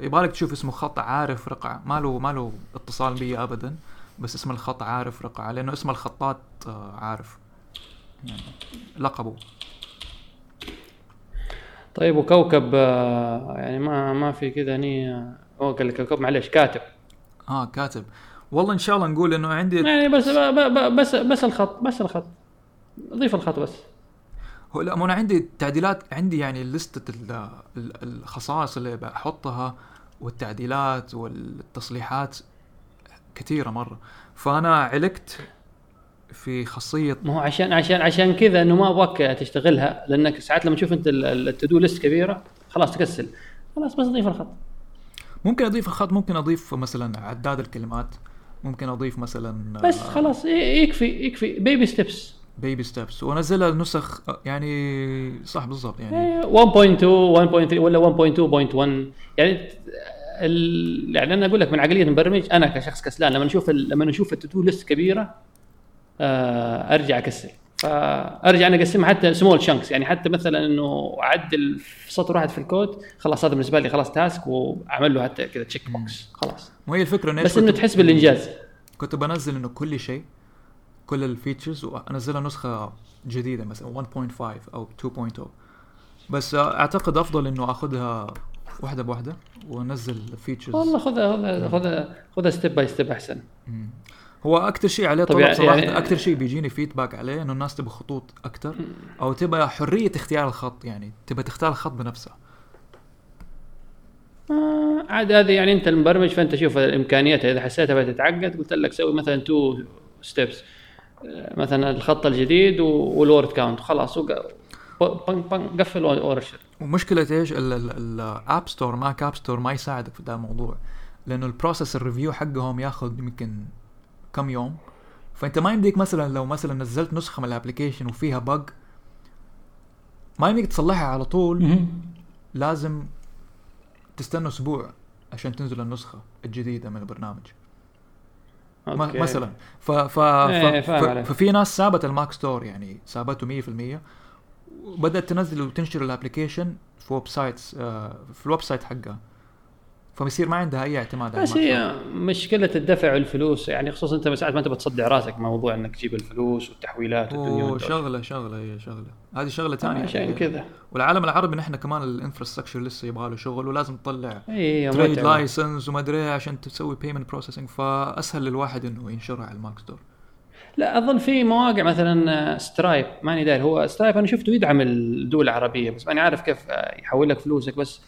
يبغالك تشوف اسمه خط عارف رقعة. ما له ما له اتصال بي ابدا بس اسم الخط عارف رقعة لأنه اسم الخطاط آه، عارف. يعني لقبه طيب وكوكب آه، يعني ما ما في كذا هني آه، هو قال لك كوكب معلش كاتب. آه كاتب. والله إن شاء الله نقول إنه عندي يعني بس بس بس الخط بس الخط. ضيف الخط بس. هو لا أنا عندي تعديلات عندي يعني لستة ال- ال- الخصائص اللي بحطها والتعديلات والتصليحات كثيرة مرة. فأنا علقت في خاصية ما هو عشان عشان عشان كذا إنه ما أبغاك تشتغلها لأنك ساعات لما تشوف أنت التدو ليست كبيرة خلاص تكسل. خلاص بس ضيف الخط. ممكن أضيف الخط ممكن أضيف مثلا عداد الكلمات. ممكن أضيف مثلا بس خلاص ي- يكفي يكفي بيبي ستيبس بيبي ستيبس وأنزلها نسخ آه، يعني صح بالضبط يعني 1.2 1.3 ولا 1.2.1 يعني ال... يعني أنا أقول لك من عقلية المبرمج أنا كشخص كسلان لما أشوف ال... لما أشوف ال to-do list كبيرة آه أرجع أكسل. فأرجع أنا اقسمها حتى small chunks يعني حتى مثلا إنه أعدل سطر واحد في الكود خلاص هذا بالنسبة لي خلاص task وأعمل له حتى كذا check box خلاص. وهي الفكرة إنه بس إنه تحس بالإنجاز. كنت بنزل إنه كل شيء كل ال features وأنزلها نسخة جديدة مثلا 1.5 أو 2.0 بس أعتقد أفضل إنه آخذها واحدة بواحدة وأنزل features والله خذها خذها خذها خذها step by step أحسن. هو أكثر شيء عليه طلب صراحة يعني- أكثر شيء بيجيني feedback عليه إنه الناس تبغى خطوط أكثر أو تبغى حرية اختيار الخط يعني تبغى تختار الخط بنفسها. آه عاد هذه يعني أنت المبرمج فأنت شوف الإمكانيات إذا حسيتها بتتعقد قلت لك سوي مثلا two steps مثلا الخط الجديد وال word count خلاص قفل و أرشد ومشكلة إيش؟ ال App Store Mac App Store ما يساعدك في ده الموضوع لأنه ال process ال review حقهم ياخذ يمكن كم يوم. فأنت ما يمديك مثلا لو مثلا نزلت نسخة من ال application وفيها bug ما يمديك تصلحها على طول لازم تستنى أسبوع عشان تنزل النسخة الجديدة من البرنامج. okay. مثلا. ف ف, إيه، ف. ففي ناس سابت ال Mac Store يعني سابته 100% وبدات تنزل وتنشر ال application في websites آه، في ال website حقها. فبيصير ما عندها أي اعتماد على بس هي مشكلة الدفع الفلوس يعني خصوصا أنت ساعات ما تبغى تصدع راسك موضوع إنك تجيب الفلوس والتحويلات. والدنيا. شغلة شغلة هي شغلة هذه شغلة ثانية عشان كذا والعالم العربي نحن كمان ال infrastructure لسه يبغى له شغل ولازم تطلع trade. license وما أدري إيه عشان تسوي payment processing فأسهل للواحد إنه ينشرها على ال Mac Store لا أظن في مواقع مثلا Stripe ماني داري هو Stripe أنا شفته يدعم الدول العربية بس ماني عارف كيف آه، يحول لك فلوسك بس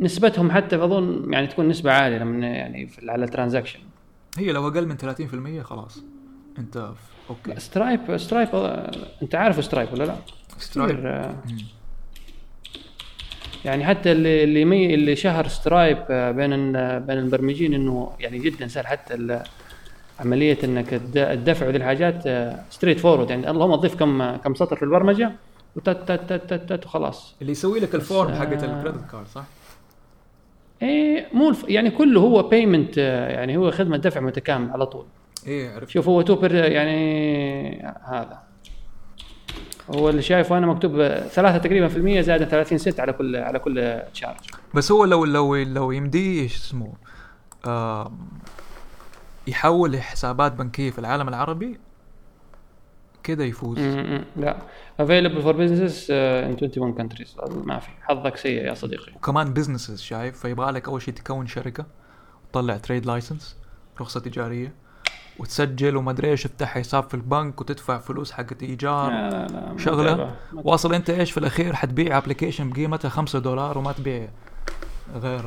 نسبتهم حتى اظن يعني تكون نسبة عالية لما يعني على ال transaction. هي لو أقل من 30% خلاص. أنت okay. Stripe Stripe أنت عارف Stripe ولا لا؟ Stripe. آه،. يعني حتى اللي اللي, مي اللي شهر Stripe آه، بين ال- بين المبرمجين إنه يعني جدا سهل. حتى ال- عملية إنك الد- الدفع وذي الحاجات straightforward يعني اللهم تضيف كم كم سطر في البرمجة وتت تت تت وخلاص. اللي يسوي لك ال form حقت آه، ال credit card صح؟ إيه مو الف... يعني كله هو payment يعني هو خدمة دفع متكامل على طول. إيه عرفت. شوف هو توبر يعني هذا. هو اللي شايفه أنا مكتوب 3 تقريبا في المية زائد 30 سنت على كل على كل charge بس هو لو لو لو يمديه إيش اسمه آم، يحول لحسابات بنكية في العالم العربي كده يفوز. لا. Available for business uh, in 21 countries. ما في. حظك سيء يا صديقي. وكمان businesses شايف؟ فيبغى لك أول شيء تكون شركة وتطلع trade license رخصة تجارية وتسجل وما أدري إيش تفتح حساب في البنك وتدفع فلوس حقت إيجار. لا لا لا. متعبة. واصل أنت إيش؟ في الأخير حتبيع application بقيمتها 5 دولار وما تبيع غير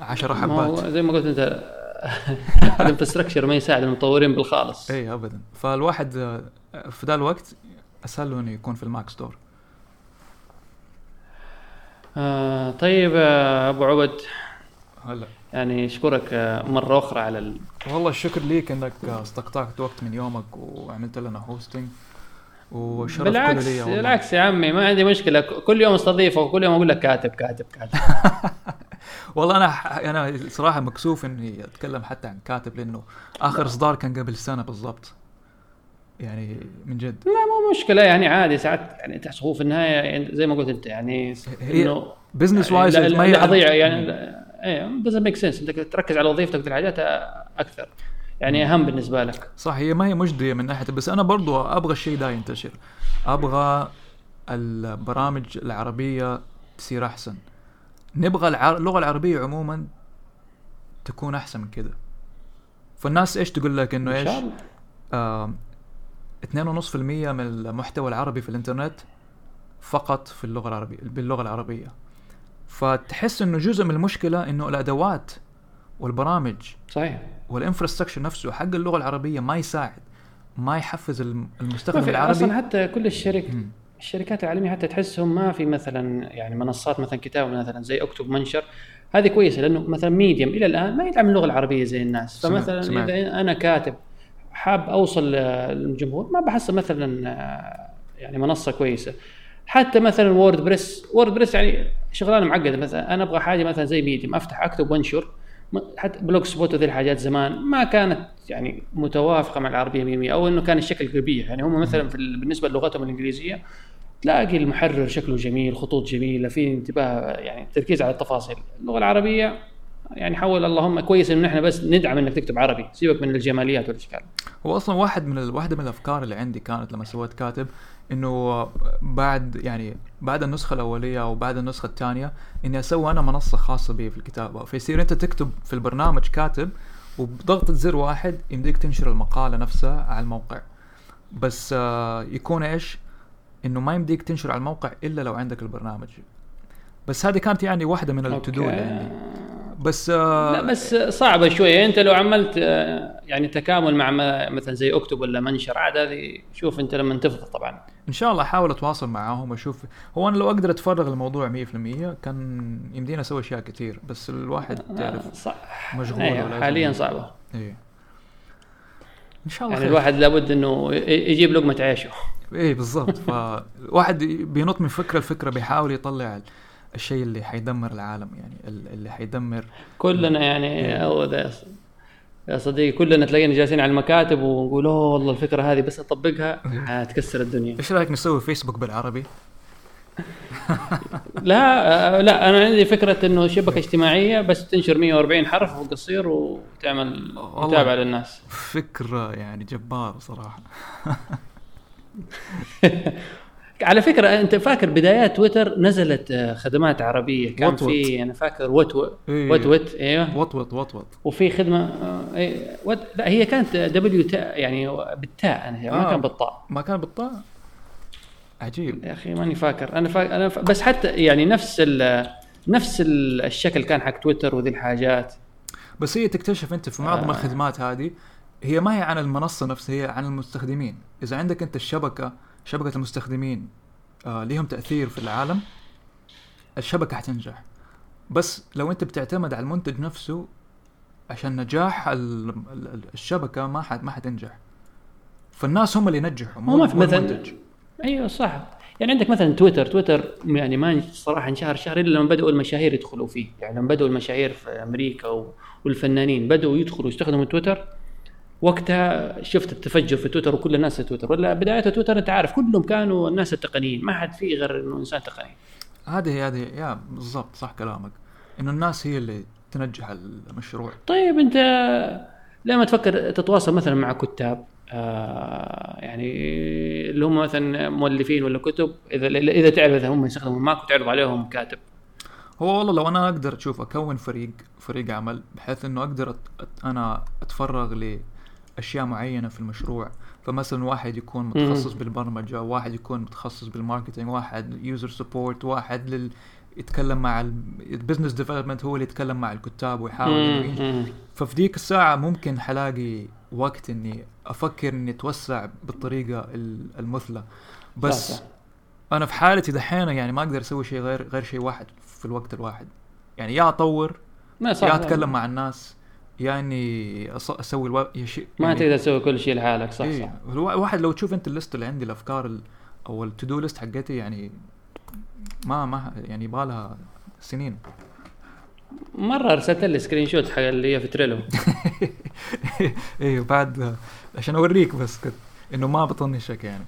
10 ما هو حبات. زي ما قلت أنت (laughs) ال infrastructure ما يساعد المطورين بالخالص. اي ابدا. فالواحد آه، في ذا الوقت اسهل له إنه يكون في ال Mac Store آه طيب آه أبو عبد هلا. يعني أشكرك آه مرة أخرى على ال... والله الشكر ليك إنك استقطعت وقت من يومك وعملت لنا هوستنج وشرف بالعكس لي والله. بالعكس يا عمي ما عندي مشكلة. كل يوم استضيفه وكل يوم أقول لك كاتب كاتب كاتب. (laughs) والله أنا أنا صراحة مكسوف إني أتكلم حتى عن كاتب لأنه آخر إصدار كان قبل سنة بالضبط. يعني من جد. لا مو مشكلة يعني عادي. ساعات يعني تحس هو في النهاية يعني زي ما قلت أنت يعني إنه business يعني wise ما هي أضيع يعني إيه doesn't make sense. انك تركز على وظيفتك والحاجات أكثر. يعني أهم بالنسبة لك. صح هي ما هي مجدية من ناحية بس أنا برضو أبغى الشيء ده ينتشر أبغى البرامج العربية تصير أحسن. نبغى اللغة العربية عموما تكون أحسن من كده. فالناس إيش تقول لك إنه إن إيش؟ آه 2.5% من المحتوى العربي في الإنترنت فقط في اللغة العربية باللغة العربية. فتحس إنه جزء من المشكلة إنه الأدوات والبرامج صحيح والانفراستراكشر نفسه حق اللغة العربية ما يساعد ما يحفز المستخدم العربي أصلا حتى كل الشركات. الشركات العالمية حتى تحسهم ما في مثلا يعني منصات مثلا كتابه مثلا زي اكتب منشر هذه كويسة لأنه مثلا Medium إلى الآن ما يدعم اللغة العربية زي الناس فمثلا سمعت. اذا أنا كاتب حاب أوصل للجمهور ما بحصل مثلا يعني منصة كويسة حتى مثلا WordPress WordPress يعني شغلانة معقدة مثلا أنا أبغى حاجة مثلا زي Medium أفتح أكتب وانشر حتى Blogspot وذي الحاجات زمان ما كانت يعني متوافقة مع العربية 100% أو إنه كان الشكل قبيح. يعني هم مثلا في ال- بالنسبة للغتهم الإنجليزية تلاقي المحرر شكله جميل خطوط جميلة في انتباه يعني تركيز على التفاصيل. اللغة العربية يعني حول اللهم كويس إنه إحنا بس ندعم إنك تكتب عربي. سيبك من الجماليات والإشكال. هو أصلا واحد من ال... واحدة من الأفكار اللي عندي كانت لما سويت كاتب إنه بعد يعني بعد النسخة الأولية أو بعد النسخة الثانية إني أسوي أنا منصة خاصة بي في الكتابة. فيصير أنت تكتب في البرنامج كاتب وبضغطه زر واحد يمديك تنشر المقالة نفسها على الموقع. بس آه يكون إيش؟ إنه ما يمديك تنشر على الموقع إلا لو عندك البرنامج. بس هذه كانت يعني واحدة من التدو اللي عندي. بس آه لا بس صعبة شوية. انت لو عملت آه، يعني تكامل مع مثلا زي اكتب ولا منشر عاد هذه شوف انت لما تفضل طبعا. إن شاء الله أحاول أتواصل معاهم وأشوف. هو أنا لو أقدر أتفرغ الموضوع 100% كان يمدينا أسوي أشياء كثير بس الواحد تعرف آه، صح مشغول ولازم- حاليا صعبة. إيه. إن شاء الله يعني خير. الواحد لابد إنه يجيب لقمة عيشه. إيه بالضبط. فالواحد بينط من فكرة لفكرة بيحاول يطلع الشيء اللي حيدمر العالم يعني ال- اللي حيدمر كلنا يعني هو ده يا صديقي كلنا تلاقينا جالسين على المكاتب ونقول أوه والله الفكرة هذه بس أطبقها (laughs) هتكسر الدنيا إيش رأيك نسوي فيسبوك بالعربي؟ (laughs) لا آه، لا أنا عندي فكرة إنه شبكة اجتماعية بس تنشر 140 حرف وقصير وتعمل. متابعة للناس فكرة يعني جبار صراحة (laughs) على فكرة أنت فاكر بدايات تويتر نزلت آه، خدمات عربية كان وطوط. في أنا فاكر وتو إيه. وتوت أيوه وطوط وطوط وفي خدمة آه، إيه، وت... لا هي كانت دبليو تاء يعني بالتاء أنا ما آه. كان بالطاء ما كان بالطاقه عجيب يا أخي ماني فاكر أنا فاكر أنا ف... بس حتى يعني نفس ال... نفس ال- الشكل كان حق تويتر وذي الحاجات بس هي تكتشف أنت في معظم. آه. الخدمات هذه هي ما هي عن المنصة نفسها هي عن المستخدمين إذا عندك أنت الشبكة شبكة المستخدمين آه ليهم تأثير في العالم. الشبكة حتنجح. بس لو أنت بتعتمد على المنتج نفسه عشان نجاح ال- ال- الشبكة ما حت ما حتنجح. فالناس هم اللي ينجحوا ما في مثلا المنتج. أيوه صح. يعني عندك مثلا تويتر. تويتر يعني ما صراحة انشهر شهر إلا لما بدأوا المشاهير يدخلوا فيه. يعني لما بدأوا المشاهير في أمريكا والفنانين بدأوا يدخلوا يستخدموا تويتر وقتها شفت التفجر في تويتر وكل الناس في تويتر. ولا بداية تويتر أنت عارف كلهم كانوا الناس التقنيين. ما حد فيه غير إنه إنسان تقني. هذه هذه يا بالضبط صح كلامك. إنه الناس هي اللي تنجح المشروع. طيب أنت لما تفكر تتواصل مثلا مع كتاب آه يعني اللي هم مثلا مؤلفين ولا كتب اذا إذا تعرف إذا هم يستخدموا Mac وتعرض عليهم كاتب. هو والله لو أنا أقدر أشوف أكون فريق فريق عمل بحيث إنه أقدر. أت... أنا أتفرغ لاشياء معينة في المشروع. فمثلا واحد يكون متخصص بالبرمجة واحد يكون متخصص بال marketing واحد user support واحد لل يتكلم مع ال business development هو اللي يتكلم مع الكتاب ويحاول. ففي ديك الساعة ممكن حلاقي وقت إني أفكر إني أتوسع بالطريقة ال- المثلى. بس صح،. أنا في حالتي دحين يعني ما أقدر أسوي شيء غير غير شيء واحد في الوقت الواحد. يعني يا أطور يا أتكلم مع الناس. أص- أسوي ألو... يا شيء ما يعني تقدر تسوي كل شيء لحالك صح إيه. صح. الوا- الواحد لو تشوف انت ال list اللي عندي الأفكار ال... أو ال to-do list حقتي يعني ما ما يعني يبغالها سنين. مرة ارسلت لي screenshot حق اللي هي في Trello. (laughs) إيه بعد عشان أوريك بس كنت إنه ما بطنشك يعني.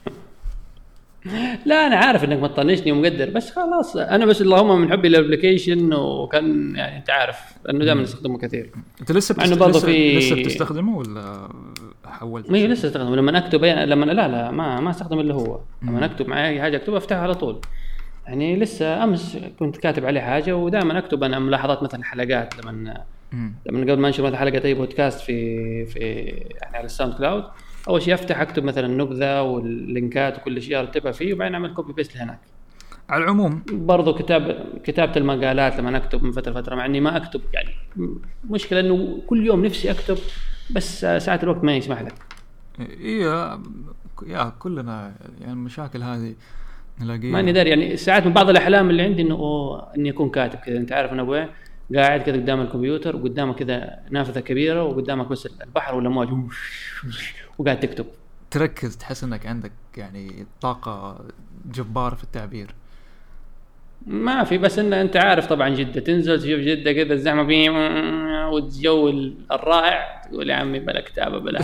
لا أنا عارف إنك ما تطنشني ومقدر بس خلاص أنا بس اللهم من حبي لل application وكان يعني أنت عارف لأنه دائما استخدمه كثير. أنت لسه بتست... برضه لسه, في- لسه بتستخدمه ولا حولت ما لسه استخدمه. لما أكتب لما لا لا ما ما استخدم إلا هو. لما أكتب معي أي حاجة أكتبها أفتحها على طول. يعني لسه أمس كنت كاتب عليه حاجة ودائما أكتب أنا ملاحظات مثلا حلقات. لما. لما قبل ما أنشر مثلا حلقة أي بودكاست في في يعني على ال SoundCloud أول شيء أفتح أكتب مثلا النبذه وال لينكات وكل شيء أرتبها فيه وبعدين أعمل copy paste لهناك. على العموم. برضو كتاب كتابة المقالات لما اكتب من فترة لفترة مع إني ما أكتب يعني مشكلة إنه كل يوم نفسي أكتب بس ساعات الوقت ما يسمح لك إيه يا كلنا يعني المشاكل هذه نلاقيها. ماني داري يعني ساعات من بعض الأحلام اللي عندي إنه أوه إني أكون كاتب كذا. أنت عارف أنا أبوي قاعد كذا قدام الكمبيوتر وقدامك كذا نافذة كبيرة وقدامك بس البحر والأمواج. (laughs) وقاعد تكتب. تركز تحس إنك عندك يعني طاقة جبارة في التعبير. ما في بس إن أنت عارف طبعا جدة. تنزل تشوف جدة كذا الزحمة فيه والجو الرائع تقول يا عمي بلا كتابة بلا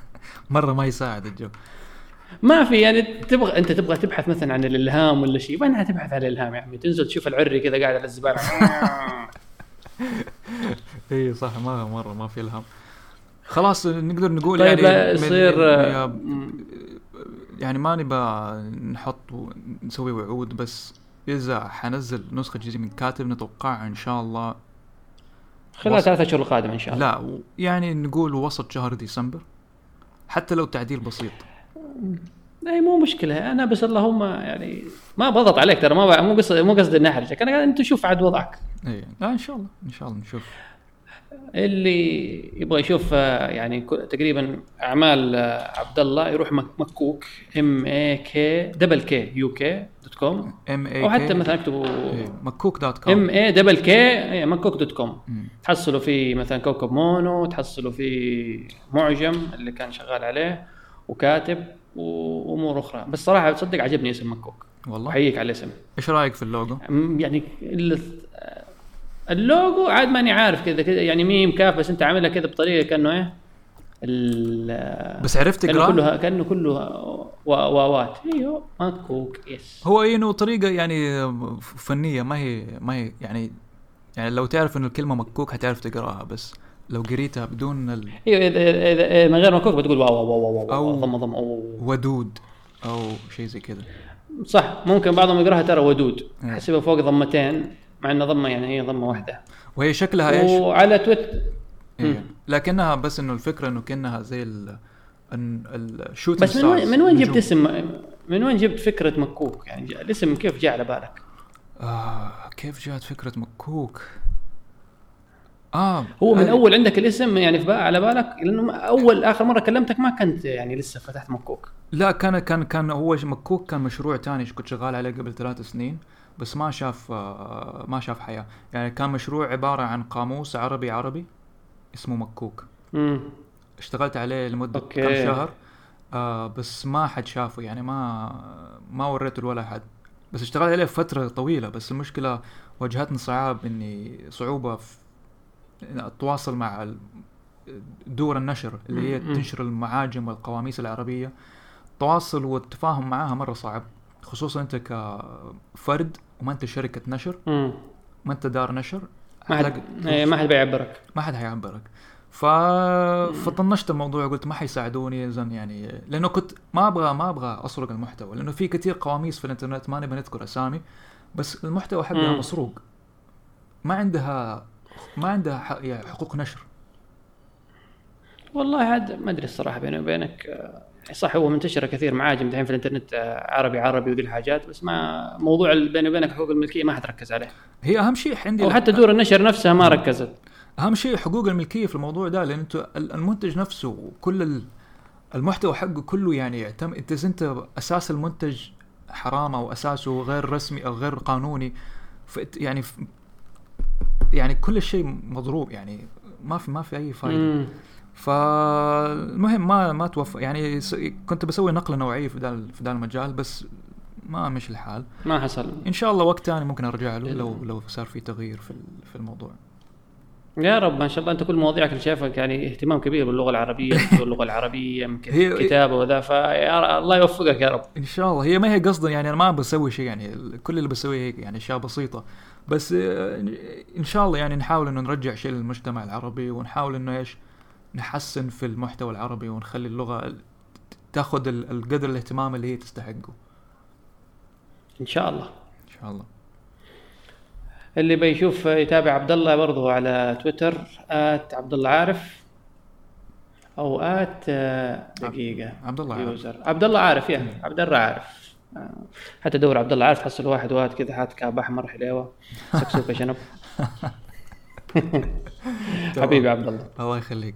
(laughs) مرة ما يساعد الجو. ما في يعني تبغى أنت تبغى تبحث مثلا عن الإلهام ولا شيء وينها تبحث عن الإلهام يا عمي. تنزل تشوف العري كذا قاعد على الزبالة. (laughs) اي صح ما مرة ما في إلهام. خلاص نقدر نقول طيب يعني يصير من- يعني ما نبى نحط نسوي وعود بس إذا حنزل نسخة جديدة من كاتب نتوقع إن شاء الله خلال. ثلاثة اشهر القادمة إن شاء الله. لا يعني نقول وسط شهر ديسمبر حتى لو تعديل بسيط. اي مو مشكلة. أنا بس اللهم يعني ما بضغط عليك ترى ما مو قصدي مو قصدي إني أحرجك. أنا قاعد أنت شوف عاد وضعك. اي لا إن شاء الله إن شاء الله نشوف. اللي يبغى يشوف آه، يعني تقريبا أعمال آه، عبد الله يروح مك- مكوك M A K double K U K dot com M A أو حتى مثلا اكتبوا مكوك dot com M A double K مكوك dot com. تحصلوا فيه مثلا كوكب مونو تحصلوا فيه معجم اللي كان شغال عليه وكاتب وأمور أخرى. بس صراحة تصدق عجبني اسم مكوك. والله؟ أحييك على الاسم. إيش رأيك في اللوجو؟ يعني اللوجو عاد ماني عارف كذا كذا يعني ميم كاف بس انت عاملها كذا بطريقة كأنه إيه؟ ال- بس عرفت كأنه تقرا؟ كله كأنه كله وا- واوات أيوه مكوك بس هو إنه طريقة يعني فنية ما هي ما هي يعني يعني لو تعرف إنه الكلمة مكوك حتعرف تقراها بس لو قريتها بدون ال- أيوه اذا اذا إذا من غير مكوك بتقول واو واو واو واو, واو ضم ضم أو ودود أو شيء زي كذا. صح ممكن بعضهم يقراها ترى ودود. إيه. حسبها فوق ضمتين. مع انها ضمة يعني هي ضمة واحدة وهي شكلها إيش؟ وعلى تويتر إيه. لكنها بس إنه الفكرة إنه كأنها زي ال ال shooting بس من وين من وين جبت اسم من وين جبت فكرة مكوك يعني الاسم كيف جاء على بالك؟ آه كيف جاءت فكرة مكوك؟ آه هو من آه، أول عندك الاسم يعني في على بالك لأنه اول آخر مرة كلمتك ما كنت يعني لسه فتحت مكوك لا كان كان كان هو مكوك كان مشروع تاني كنت شغال عليه قبل ثلاث سنين بس ما شاف آه، ما شاف حياة. يعني كان مشروع عبارة عن قاموس عربي عربي اسمه مكوك. امم اشتغلت عليه لمدة أوكي. كم شهر آه بس ما حد شافه. يعني ما ما وريته لولا حد. بس اشتغلت عليه فترة طويلة. بس المشكلة واجهتني صعاب إني صعوبة في إن أتواصل مع دور النشر اللي هي مم. تنشر المعاجم والقواميس العربية. التواصل والتفاهم معاها مرة صعب خصوصا أنت كفرد وما أنت شركة نشر ما أنت دار نشر ما حد إيه، ما حد بيعبرك. ما حد حيعبرك. ف... فطنشت الموضوع قلت ما حيساعدوني اذا يعني لأنه كنت ما أبغى ما أبغى أسرق المحتوى لأنه في كثير قواميس في الإنترنت ما نبي نذكر أسامي بس المحتوى حقها. مسروق. ما عندها ما عندها ح... يعني حقوق نشر. والله عاد ما أدري الصراحة بيني وبينك آه، صح هو منتشره كثير معاجم دحين في الإنترنت آه، عربي عربي وذي الحاجات بس ما موضوع بيني وبينك حقوق الملكية ما حد ركز عليه. هي أهم شيء عندي وحتى دور النشر نفسها ما ركزت. أهم شيء حقوق الملكية في الموضوع ده لأن أنت ال- المنتج نفسه كل ال- المحتوى حقه كله يعني يعتمد انت أنت أساس المنتج حرام أو أساسه غير رسمي أو غير قانوني يعني يعني كل شيء مضروب يعني ما في ما في أي فائده. فالمهم ما ما توفق يعني كنت بسوي نقلة نوعية في ذا في ذا المجال بس ما مشي الحال. ما حصل. إن شاء الله وقت ثاني ممكن أرجع له لو لو صار في تغيير في في الموضوع. يا رب ما شاء الله. أنت كل مواضيعك اللي شايفك يعني اهتمام كبير باللغة العربية (laughs) واللغة العربية يمكن كتابة وذا. فيا الله يوفقك يا رب. إن شاء الله. هي ما هي قصدا يعني أنا ما بسوي شيء يعني كل اللي بسويه هيك يعني أشياء بسيطة. بس آه، إن شاء الله يعني نحاول إنه نرجع شيء للمجتمع العربي ونحاول إنه إيش نحسن في المحتوى العربي ونخلي اللغة ال- تاخذ ال- القدر الاهتمام اللي هي تستحقه. إن شاء الله. إن شاء الله. اللي بيشوف يتابع عبد الله برضه على تويتر at عبد الله عارف أو at آه، دقيقة. عبد الله. user. عبد الله عارف يا عبد الله عارف. آه، حتى دور عبد الله عارف تحصل واحد واد كذا حاط cap أحمر حليوه (laughs) سكسوكة شنب. (laughs) (laughs) حبيبي عبد الله. الله يخليك.